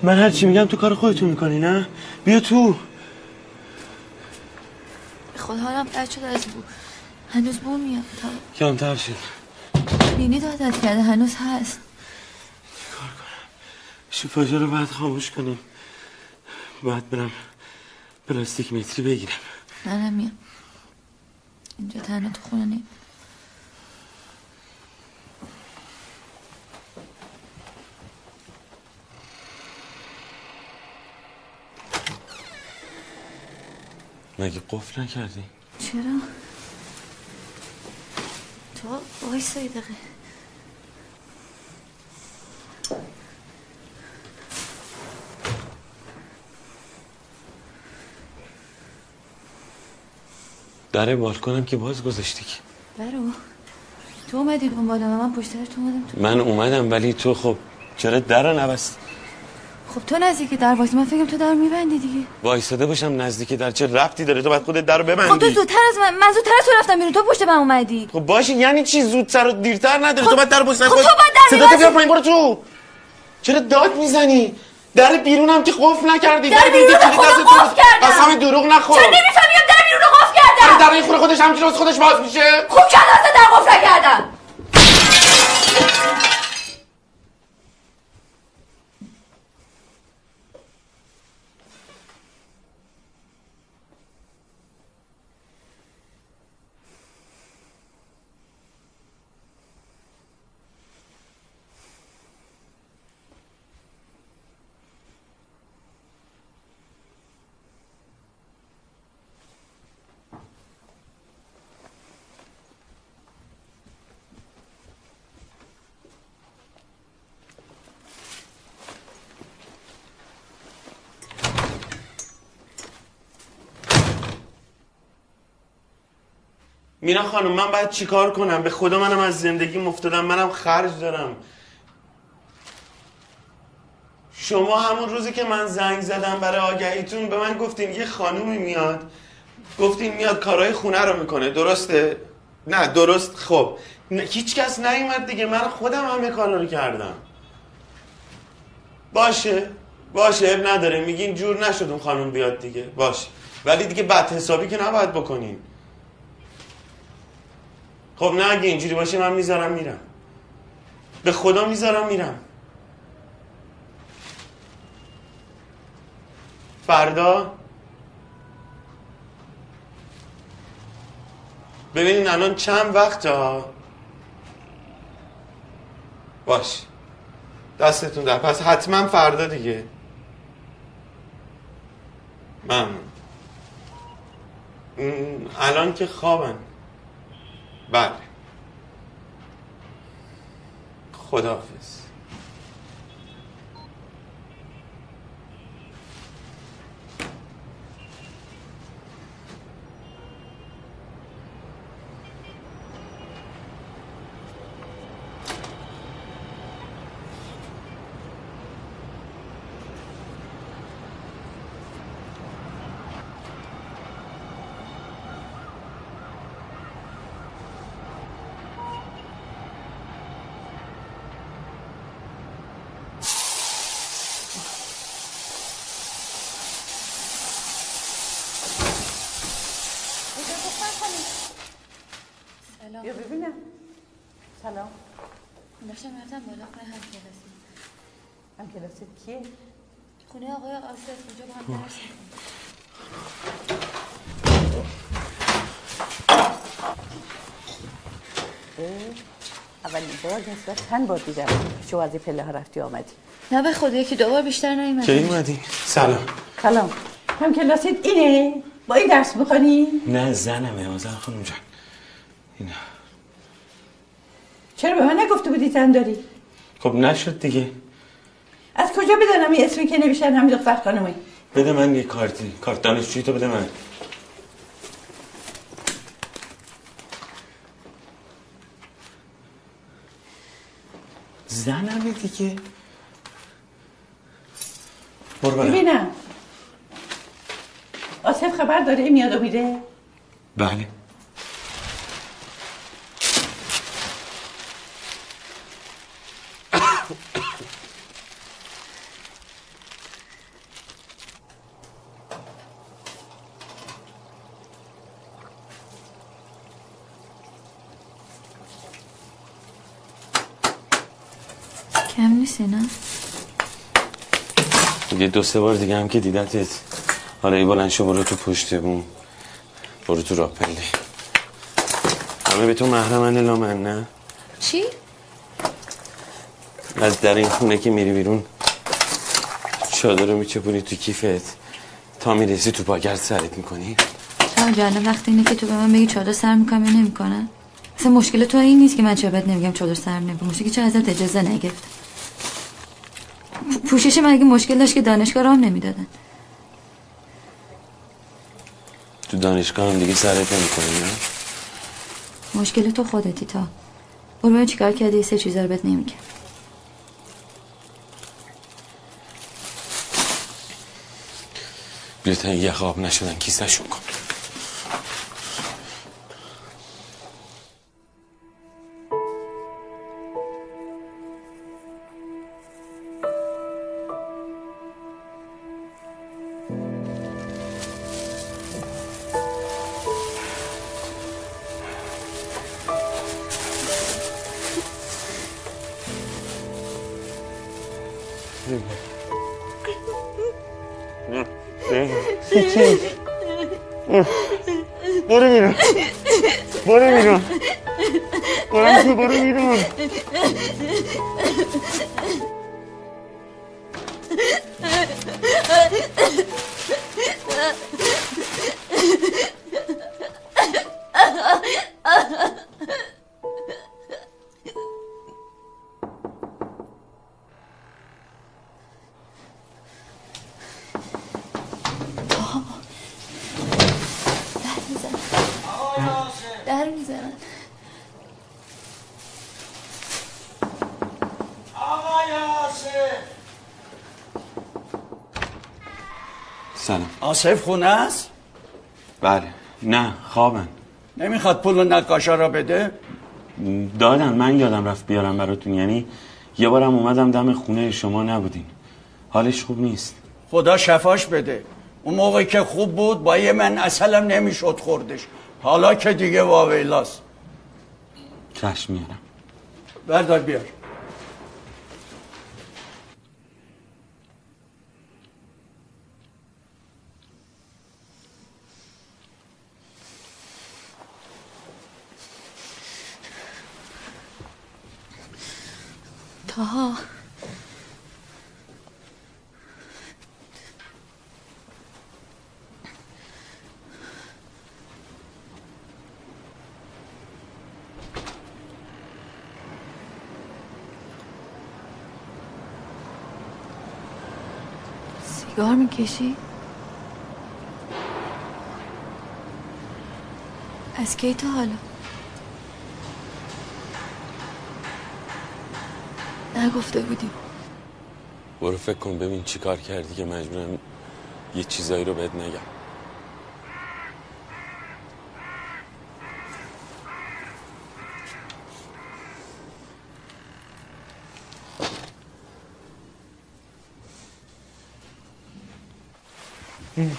من هر چی میگم تو کار خودتون می‌کنی نه؟ بیا تو. خدا حالم بد شد از بو. هنوز بو میاد. تا کمتر شد. بینی دادت کرده هنوز هست. شوفاژه رو باید خاموش کنیم. باید برم پلاستیک متری بگیرم. منم میام. اینجا تنها تو خونه نیم. مگه قفل نکردی؟ چرا؟ تو وایسا یه دقیقه در بالکنم که باز گذاشتی که. برو. تو اومدی دنبال من من پشت سرت اومدم تو. من اومدم ولی تو خب چرا در رو نبست خب تو نزدیک در وایسی من فکرم تو در میبندی دیگه. وایساده باشم نزدیک در چه ربطی داره؟ تو باید خودت در رو خب تو ببندی. زودتر از من من زودتر از تو رفتم بیرون تو پشت من اومدی. خب باشه یعنی چی؟ زودتر و دیرتر نداره تو باید در پشت خب تو باید در. بیار پایین برو تو. چرا داد می‌زنی؟ در بیرونم که قفل نکردی. در بیرون که قفل. کردم. قسم دروغ نخور. چرا نمی‌فهمیم در بیرون رو قفل آره کردم؟ در این خونه خودش همینجوری خودش باز میشه. کرد اصلا در قفل کردم؟ مینا خانم من باید چیکار کنم؟ به خدا منم از زندگی مفتادم منم خرج دارم. شما همون روزی که من زنگ زدم برای آگهیتون به من گفتین یه خانومی میاد. گفتین میاد کارهای خونه رو می‌کنه درسته؟ نه درست. خب هیچ کس نیومد دیگه. من خودم همه کارا رو کردم. باشه باشه اب نداره. میگین جور نشد اون خانم بیاد دیگه. باشه. ولی دیگه بد حسابی که نباید بکنین. خب نه اگه اینجوری باشه من می‌ذارم میرم. به خدا می‌ذارم میرم. فردا ببینین الان چند وقت ها؟ باش. دستتون در. پس حتما فردا دیگه. ممنون. الان که خوابن بله. خداحافظ بیا ببینم سلام داشتم رفتم بالا خونه هم کلاسی هم کلاست کیه؟ خونه آقای آصف اونجا با هم درس اولین بار نسبت چند بار دیدم شو از پله ها رفتی آمدی نه به خدا یکی دوبار بیشتر نیومد کی اومدی؟ سلام سلام هم کلاست اینه؟ با این درس می‌خوانی؟ نه زنمه آزر خانم جان اینا چرا به من نگفته بودی زن داری؟ خب نشد دیگه از کجا بدانم این اسمی که نوشتن همین دختر خانمی؟ بده من یه کارتی کارت دانشجویی تو بده من زنمه دیگه. برو برم ببینم. آصف خبر داره میاد و میره؟ بله کم نیست اینا یه دو سه بار دیگه هم که دیدتت. حالا ای بلند شو برو تو پشت بون برو تو راه پله همه به تو محرمن الا من نه؟ چی؟ از در این خونه که میری بیرون چادر رو میچپونی تو کیفت. تا می‌رسی تو پاکرد سرت می‌کنی. شما جالب وقتی اینه که تو به من بگی چادر سر می‌کنم یا نمی‌کنم؟ اصلا مشکل تو این نیست که من چرا بهت نمیگم چادر سر نمی‌کنم. مشکلی که ازت اجازه نگرفت پوشش من اگه مشکل داشت که دانشگاه رام نمی‌دادن. تو دانشگاه هم دیگه سرت نمی‌کنی نه؟ مشکل تو خودتی تا. برو چیکار کردی سه چیزا رو بهت نمیگم. بیا تا یه خواب نشدن کیسهشون کن. آصف خونه است؟ بله. نه خوابن. نمی‌خواد پول نقاشا را بده؟ دادن من یادم رفت بیارم براتون. یعنی یه بارم اومدم دم خونه شما نبودین. حالش خوب نیست. خدا شفاش بده. اون موقع که خوب بود با یه من اصلا نمی‌شد خوردش. حالا که دیگه واویلاست. چشم میارم. بردار بیار. تاها سیگار می‌کشی؟ از کی تا حالا؟ نگفته بودی برو فکر کن ببین چی کار کردی که مجبورم یه چیزایی رو بهت نگم این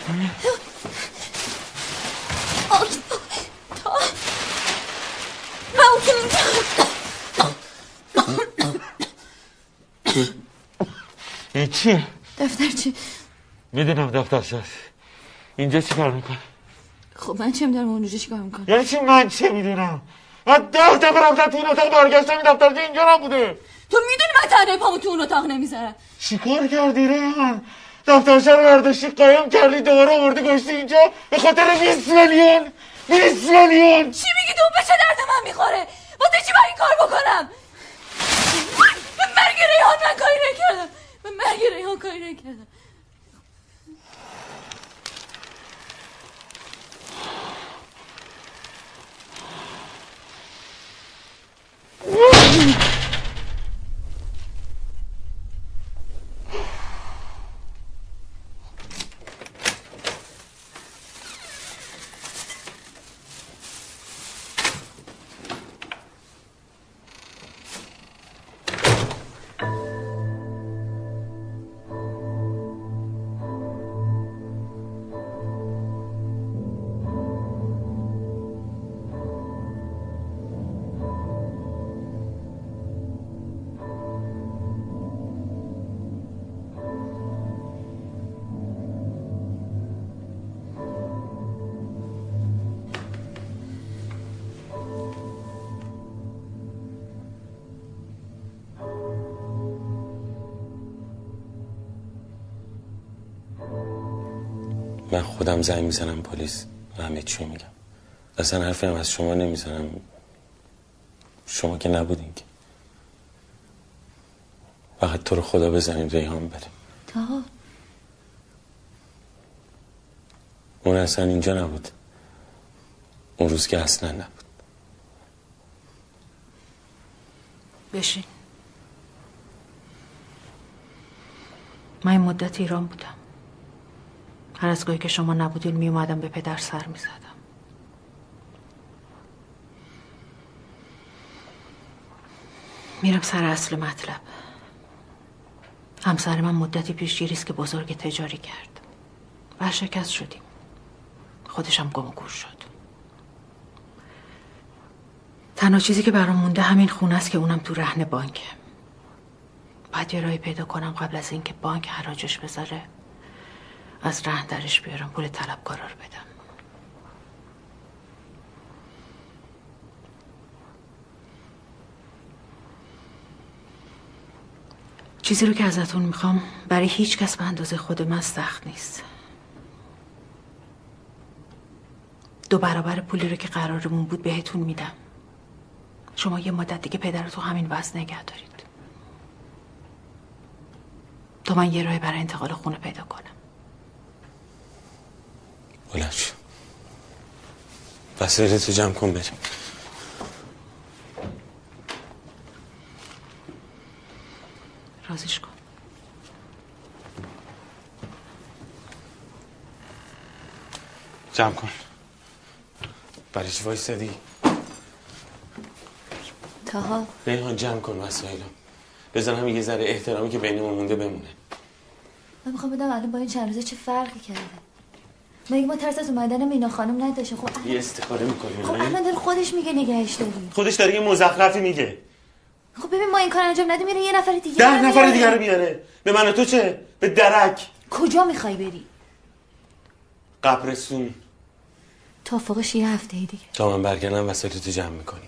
چیه؟ دفتر چی؟ می‌دونم دفتر شد اینجا چی کار میکن؟ خب من چه می‌دونم اونجا چی کار می‌کنم یعنی چی من چه می‌دونم؟ من ده دفعه رفتم تو این اتاق برگشتم این دفتر اینجا نبوده تو می‌دونی من تنه پامو تو اون اتاق نمی‌ذارم چی کار کردی ریحان؟ دفترش رو برداشتی قایم کردی دوباره آوردی گشتی اینجا به خاطر 20 میلیون 20 میلیون چی میگی تو به چه درد من می‌خوره واسه چی باید این کار بکنم به مرگ ریحان من کاری نکردم به مرگ ریحان کاری نکردم من خودم زنگ می‌زنم پلیس و همه چی میگم. اصلا حرفی هم از شما نمی‌زنم. شما که نبودین که. فقط تو رو خدا بزنین ریحان بره تاها اون اصلا اینجا نبود. اون روز که اصلا نبود. بشین. من مدت ایران بودم. هر از گاهی که شما نبودین می اومدم به پدر سر می زدم میرم سر اصل مطلب. همسر من مدتی پیش است که بزرگ تجاری کرد. ورشکست شدیم. خودشم گم و گور شد. تنها چیزی که برام مونده همین خونه است که اونم تو رهن بانکه. باید یه راهی پیدا کنم قبل از اینکه بانک حراجش بذاره. از رهن درش بیارم پول طلبکارا رو بدم. چیزی رو که ازتون می‌خوام برای هیچ کس به اندازه خود من سخت نیست. دو برابر پولی رو که قرارمون بود بهتون میدم. شما یه مدت دیگه پدر تو همین وضع نگه دارید. تا من یه راه برای انتقال خونه پیدا کنم. بلند شو. وسایلتو جمع کن بریم. رازیش کن. جمع کن. برای چی وایستادی تاها. ریحان جمع کن وسایلم بزن هم یه ذره احترامی که بینمون مونده بمونه. من می‌خوام بدم الان با این چند روزه چه فرقی کرده؟ مگه ما ترس از اومدن مینا خانم نداشتیم خب یه استفاده می‌کنی خب الان داره خودش میگه نگهش داریم خودش داره یه مزخرفی میگه. خب ببین ما این کار انجام ندیم میره یه نفر دیگه ده نفر میاره. دیگه رو بیاره به من و تو چه؟ به درک. کجا می‌خوای بری؟ قبرستون. تا فوقش یه هفته دیگه. تا من برگردم وسایلتو جمع می‌کنی.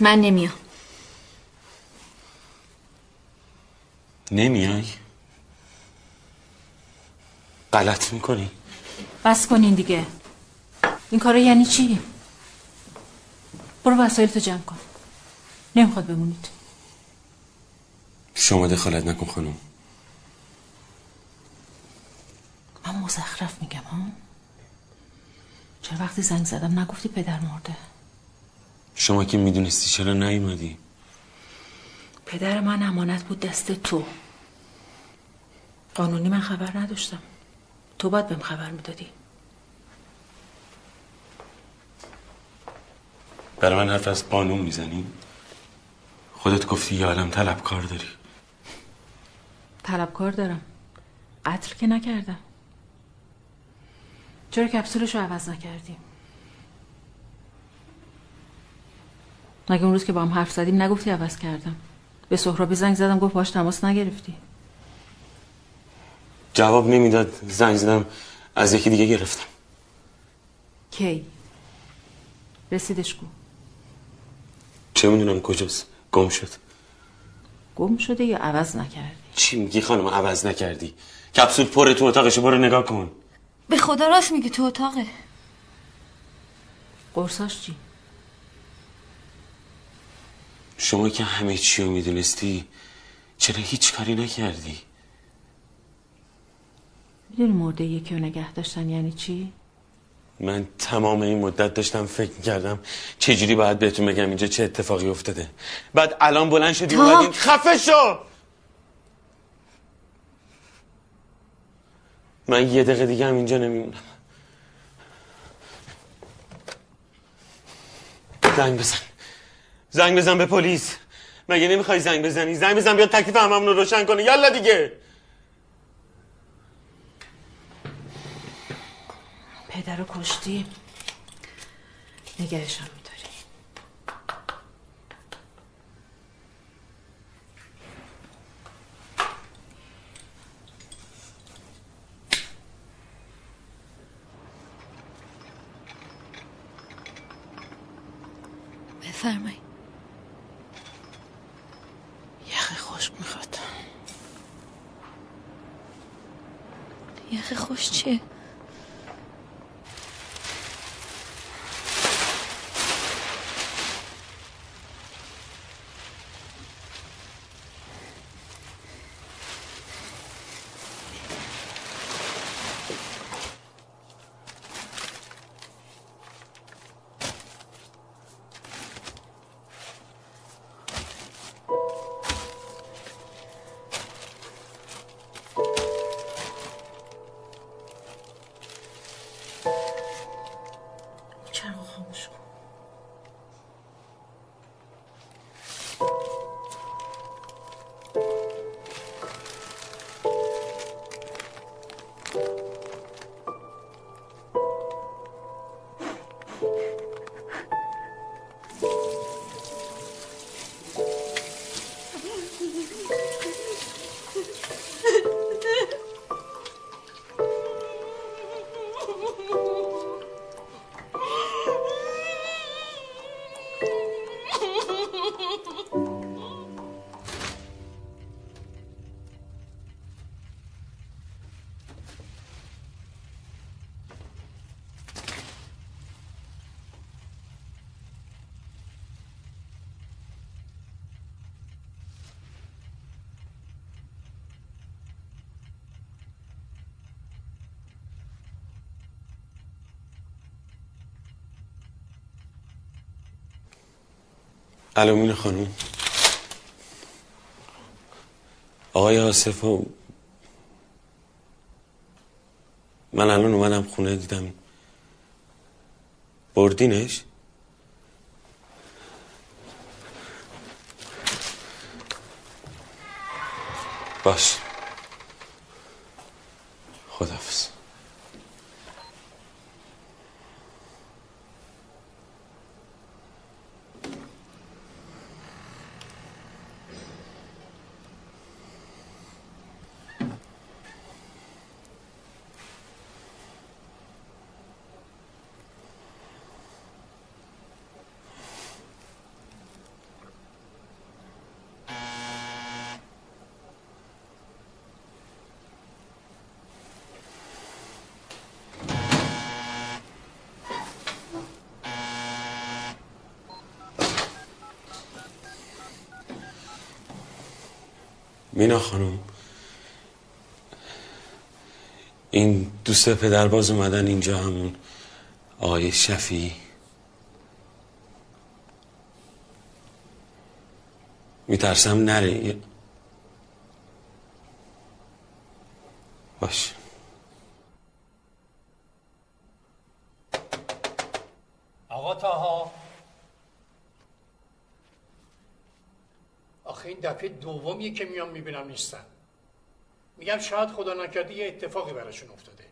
من نمیام. نمیای؟ غلط می‌کنی؟ بس کنین دیگه. این کارا یعنی چی؟ برو وسایل تو جمع کن. نمی‌خواد بمونید. شما دخالت نکن خانم. من مزخرف میگم ها؟ چرا وقتی زنگ زدم نگفتی پدر مرده؟ شما که می‌دونستی چرا نیومدی؟ پدر من امانت بود دست تو. قانونی من خبر نداشتم. تو باید بهم خبر می‌دادی. برای من حرف از قانون می‌زنی؟ خودت گفتی یه عالم طلبکار داری. طلبکار دارم. قتل که نکردم. چرا کپسولش رو عوض نکردیم مگه اون روز که با هم حرف زدیم نگفتی عوض کردم؟ به سهرابی زنگ زدم گفت باش تماس نگرفتی. جواب نمی‌داد زنگ زدم از یکی دیگه گرفتم. کی؟ رسیدش کو. چه می‌دونم کجاست گم شد. گم شده یا عوض نکردی؟ چی میگی خانم عوض نکردی؟ کپسول پر تو اتاقشه برو نگاه کن. به خدا راست میگه تو اتاقه. قرصاش چی؟ شما که همه چی رو می‌دونستی چرا هیچ کاری نکردی؟ می‌دونی مرده یکی رو نگه داشتن یعنی چی؟ من تمام این مدت داشتم فکر کردم چجوری باید بهتون بگم اینجا چه اتفاقی افتاده. بعد الان بلند شدی اومدین خفه شو! من یه دقیقه دیگه هم اینجا نمیمونم. زنگ بزن. زنگ بزن به پلیس. مگه نمی‌خوای زنگ بزنی؟ زنگ بزن بیاد تکلیف هممون رو روشن کنه. یالا دیگه. پدر رو کشتی. نگهشم میداری. بفرمایید یخ خشک می‌خواد یخ خوش چیه؟ علومین خانم. آقای آصف من الان اومدم خونه دیدم بردینش؟ باش. خدافز مینا خانم این دوست پدر باز اومدن اینجا همون آقای شفی. میترسم نره. باش. آقا تاها. آخه این دفعه دومیه که میام می‌بینم نیستن. میگم شاید خدا نکرده یه اتفاقی براشون افتاده.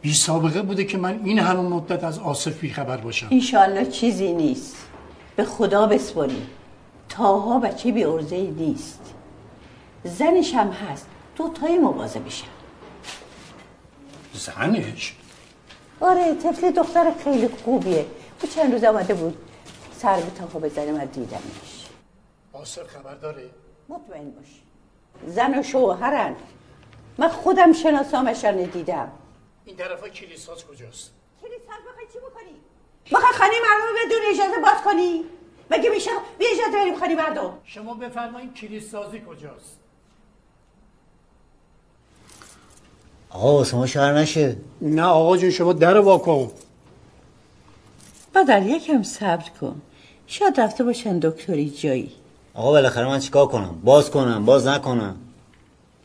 بی سابقه بوده که من این همه مدت از آصف بی خبر باشم. انشالله چیزی نیست. به خدا بسپاری. تاها بچه بی ارزه نیست. زنش هم هست. دو تای مبازه بشن. زنش؟ آره طفل دختر خیلی خوبیه. او چند روز آمده بود سر به تاها بزنه من دیدمش. آصف خبر داره؟ مطمئن باش. زن و شوهرن. من خودم شناسامشان دیدم. این طرفا کلیساز کجاست؟ کلیساز بخوای چی بکنی؟ بخوای خانه مردم بدون اجازه باز کنی؟ مگه میشه بی اجازه بریم خانه مردم؟ شما بفرمایید کلیسازی کجاست؟ آقا شما شهر نشه نه آقا جون شما در واکن بدر یکم صبر کن. شاید رفته باشن دکتری جایی. آقا بالاخره من چیکار کنم؟ باز کنم باز نکنم.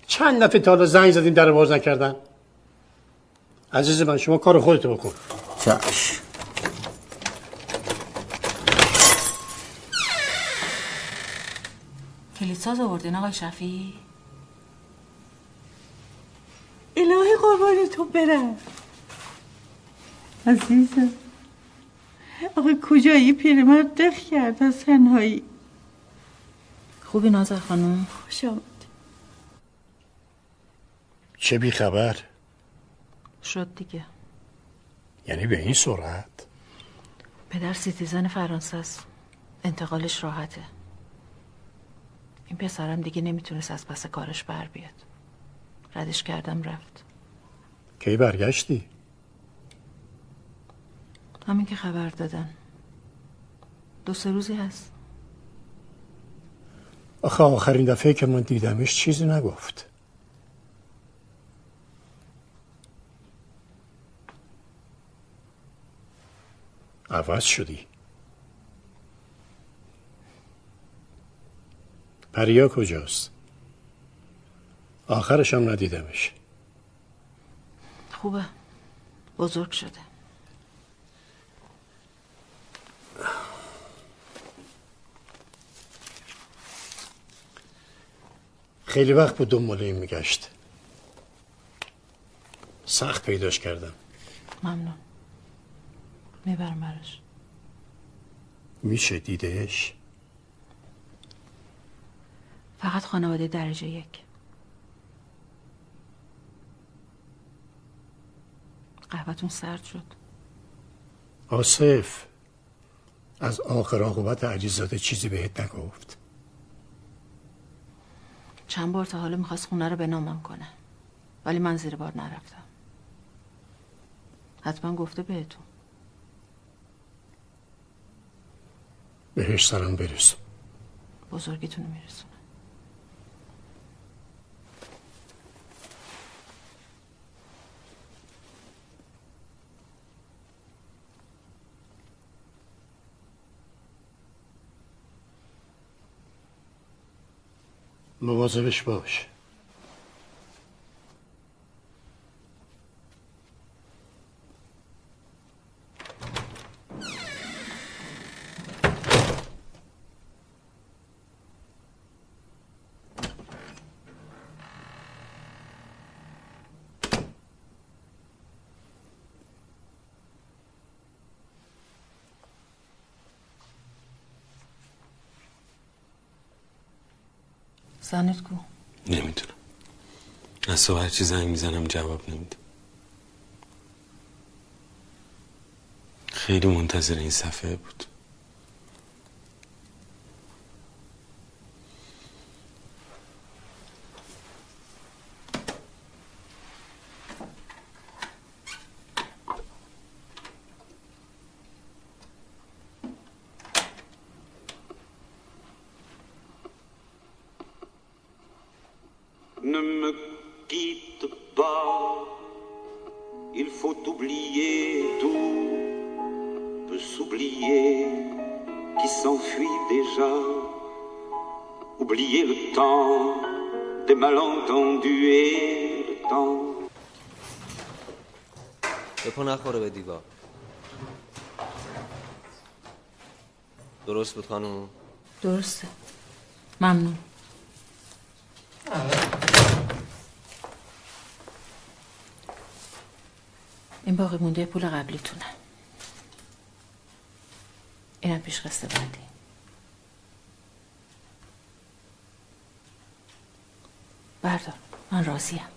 چند دفعه تا حالا زنگ زدیم در باز نکردن؟ عزیز من شما کار خودتو بکن. چش. کلیساز آوردین آقای شفی الهی قربان تو برم. عزیزم آقا کجایی پیرمرد؟ دق کرد از تنهایی. خوبی نازر خانم؟ خوش آمد. چه بی خبر؟ شد دیگه. یعنی به این سرعت؟ پدر citizen فرانسه است. انتقالش راحته. این پسرم دیگه نمی‌تونست از پس کارش بر بیاد. ردش کردم رفت. کی برگشتی؟ همین که خبر دادن. دو سه روزی هست. آخه آخرین دفعه که من دیدمش چیزی نگفت. عوض شدی. پریا کجاست؟ آخرش هم ندیدمش. خوبه. بزرگ شده. خیلی وقت بود دنبال این میگشت. سخت پیداش کردم. ممنون. می‌برم براش. میشه دیدهش؟ فقط خانواده درجه یک. قهوتون سرد شد. آصف از آخر عاقبت علیزاده چیزی بهت نگفت. چند بار تا حالا می‌خواست خونه رو به نامم کنه. ولی من زیر بار نرفتم. حتما گفته بهتون. بهش سرم برسون. بزرگیتون رو مواظبش باش. زنت کو. نمی‌دونم. از صبح هرچی زنگ می‌زنم جواب نمیده. خیلی منتظر این صفحه بود. خانم. درسته. ممنون. این باقی مونده پول قبلیتونه. اینم پیش قسط بعدی. بردار. من راضیم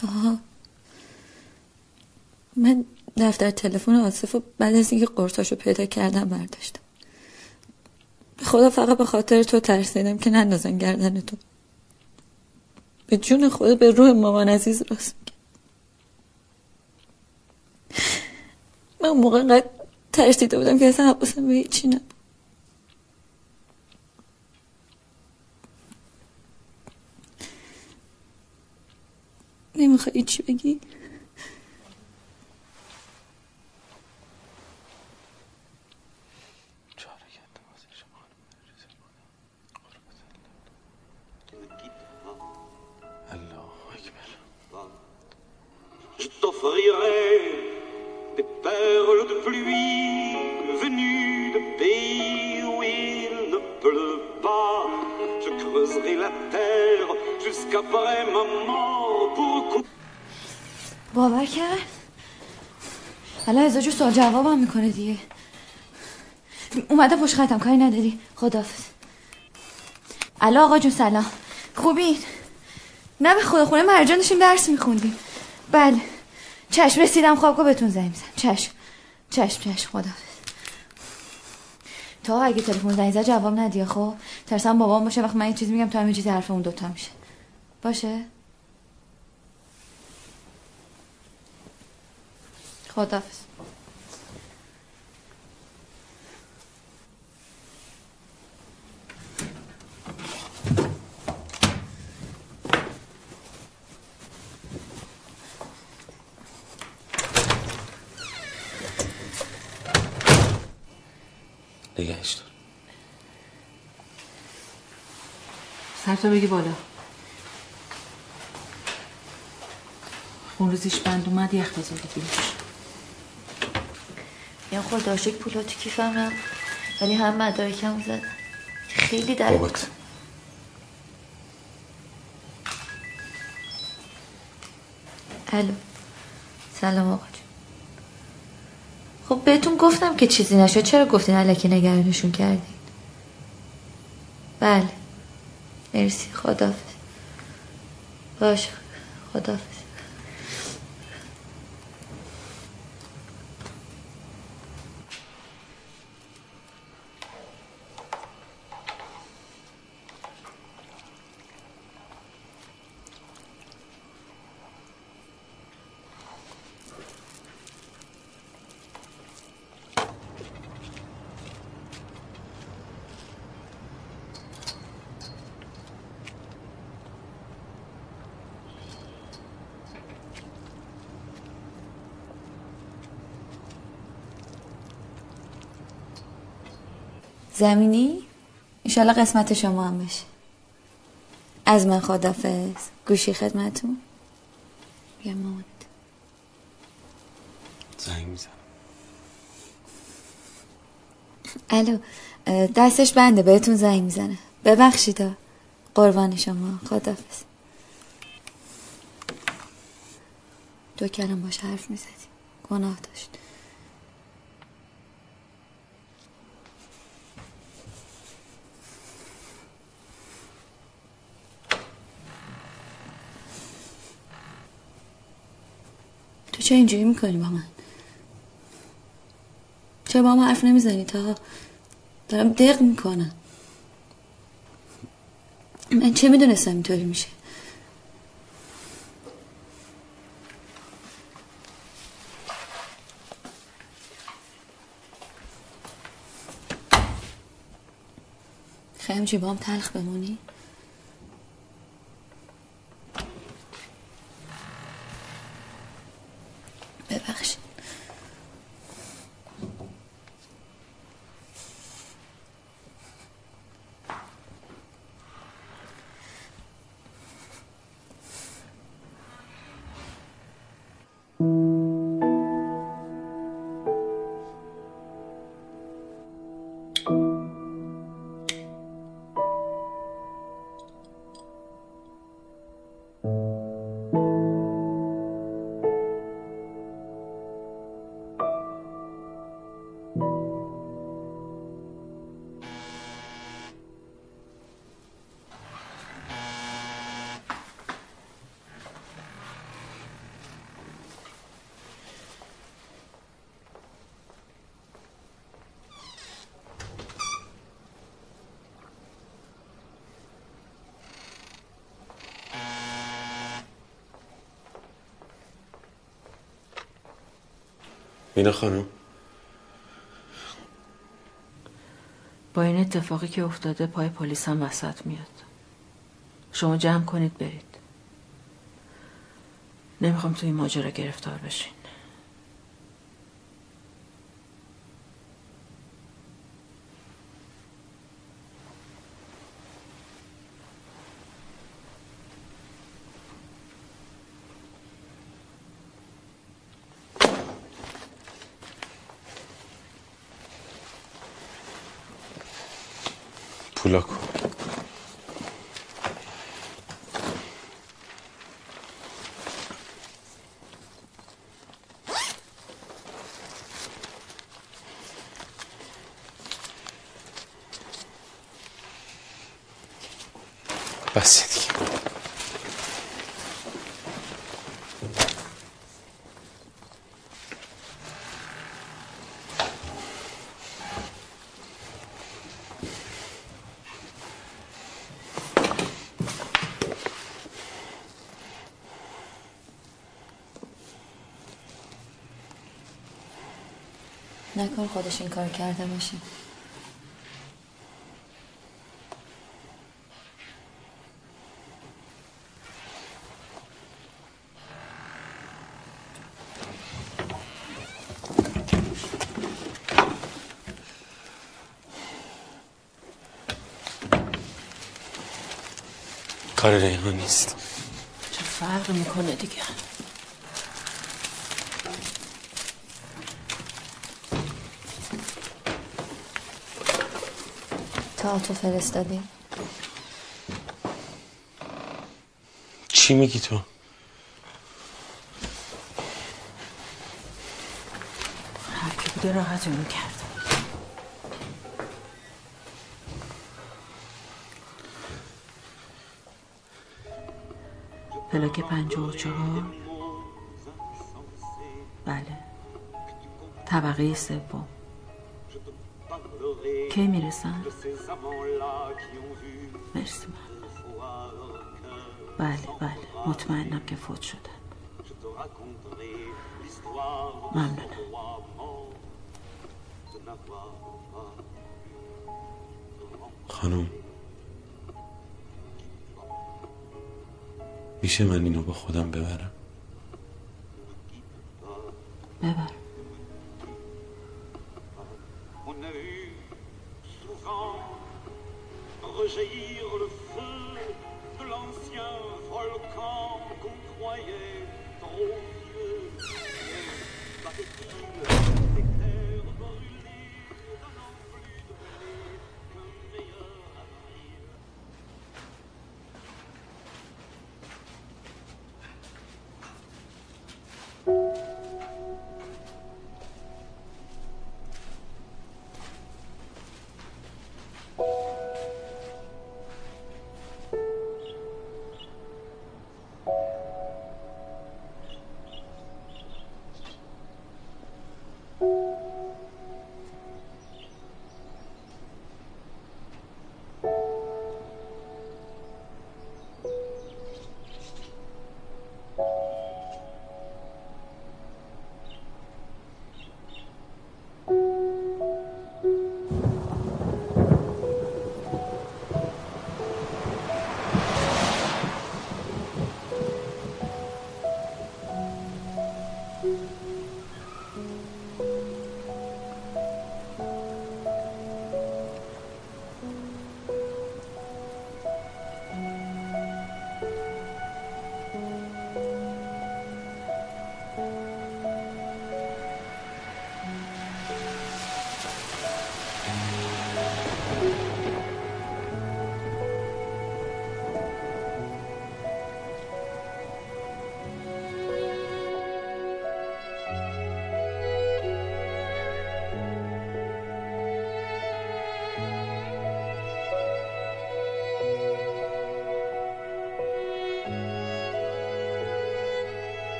تا من دفتر تلفن آصف و بعد از اینکه قرصاشو پیدا کردم برداشتم. خدا فقط به خاطر تو ترسیدم که نندازن گردن تو به جون خدا به روح مامان عزیز راست من موقع قد ترسیده بودم که اصلا حواسم به هیچی نبود. سوال جوابم می‌کنه دیگه. اومده پشت خطم کاری نداری. خدافز الو آقا جون سلام. خوبین نه به خدا خونه مرجان داشتیم درس میخوندیم. بله. چشم رسیدم خوابگاه بهتون زنگ می‌زنم. چشم. چشم چشم. خدافز تا اگه تلفن زنگ زد جواب ندی خب ترسم بابام باشه وقت من یه چیزی میگم تو همین چیزی حرف اون دوتا میشه. باشه؟ خدافز نگهش دار. سرتو بگی بالا. اون روزیش بند اومد یخ بذاری بیرش یه خود شک پولا تو کیفم هم ولی هم مدارکم زد خیلی در بابات الو. سلام آقا خب بهتون گفتم که چیزی نشد. چرا گفتین علکی نگرانشون کردین؟ بله. مرسی. خدافز باش. خدافز زمینی؟ ایشالا قسمت شما هم بشه. از من خدافز گوشی خدمتون بیا مامانت زنگ می‌زنم. الو دستش بنده بهتون زنگ می‌زنه ببخشید ها. قربان شما. خدافز دو کلم باش حرف می‌زدی. گناه داشت. چه اینجوری می‌کنی با من؟ چرا با من حرف نمی‌زنی تا دارم دق می‌کنم. من چه می‌دونستم اینطوری میشه؟ خیلی با هم تلخ بمونی؟ مینا خانم. با این اتفاقی که افتاده پای پلیس هم وسط میاد. شما جمع کنید برید. نمی‌خوام تو این ماجرا گرفتار بشین پولا کن بس دیگه نکن خودش این کار کرده باشه. کار ریحان نیست. چه فرق می‌کنه دیگه؟ تا تو فرستادی. چی میگی تو؟ هر کی بوده راحتمون کرد پلاک پنجاه و چهار. بله. طبقه سوم. کی می‌رسن؟ مرسی من بله بله مطمئنم که فوت شدن ممنونم خانم میشه من اینو با خودم ببرم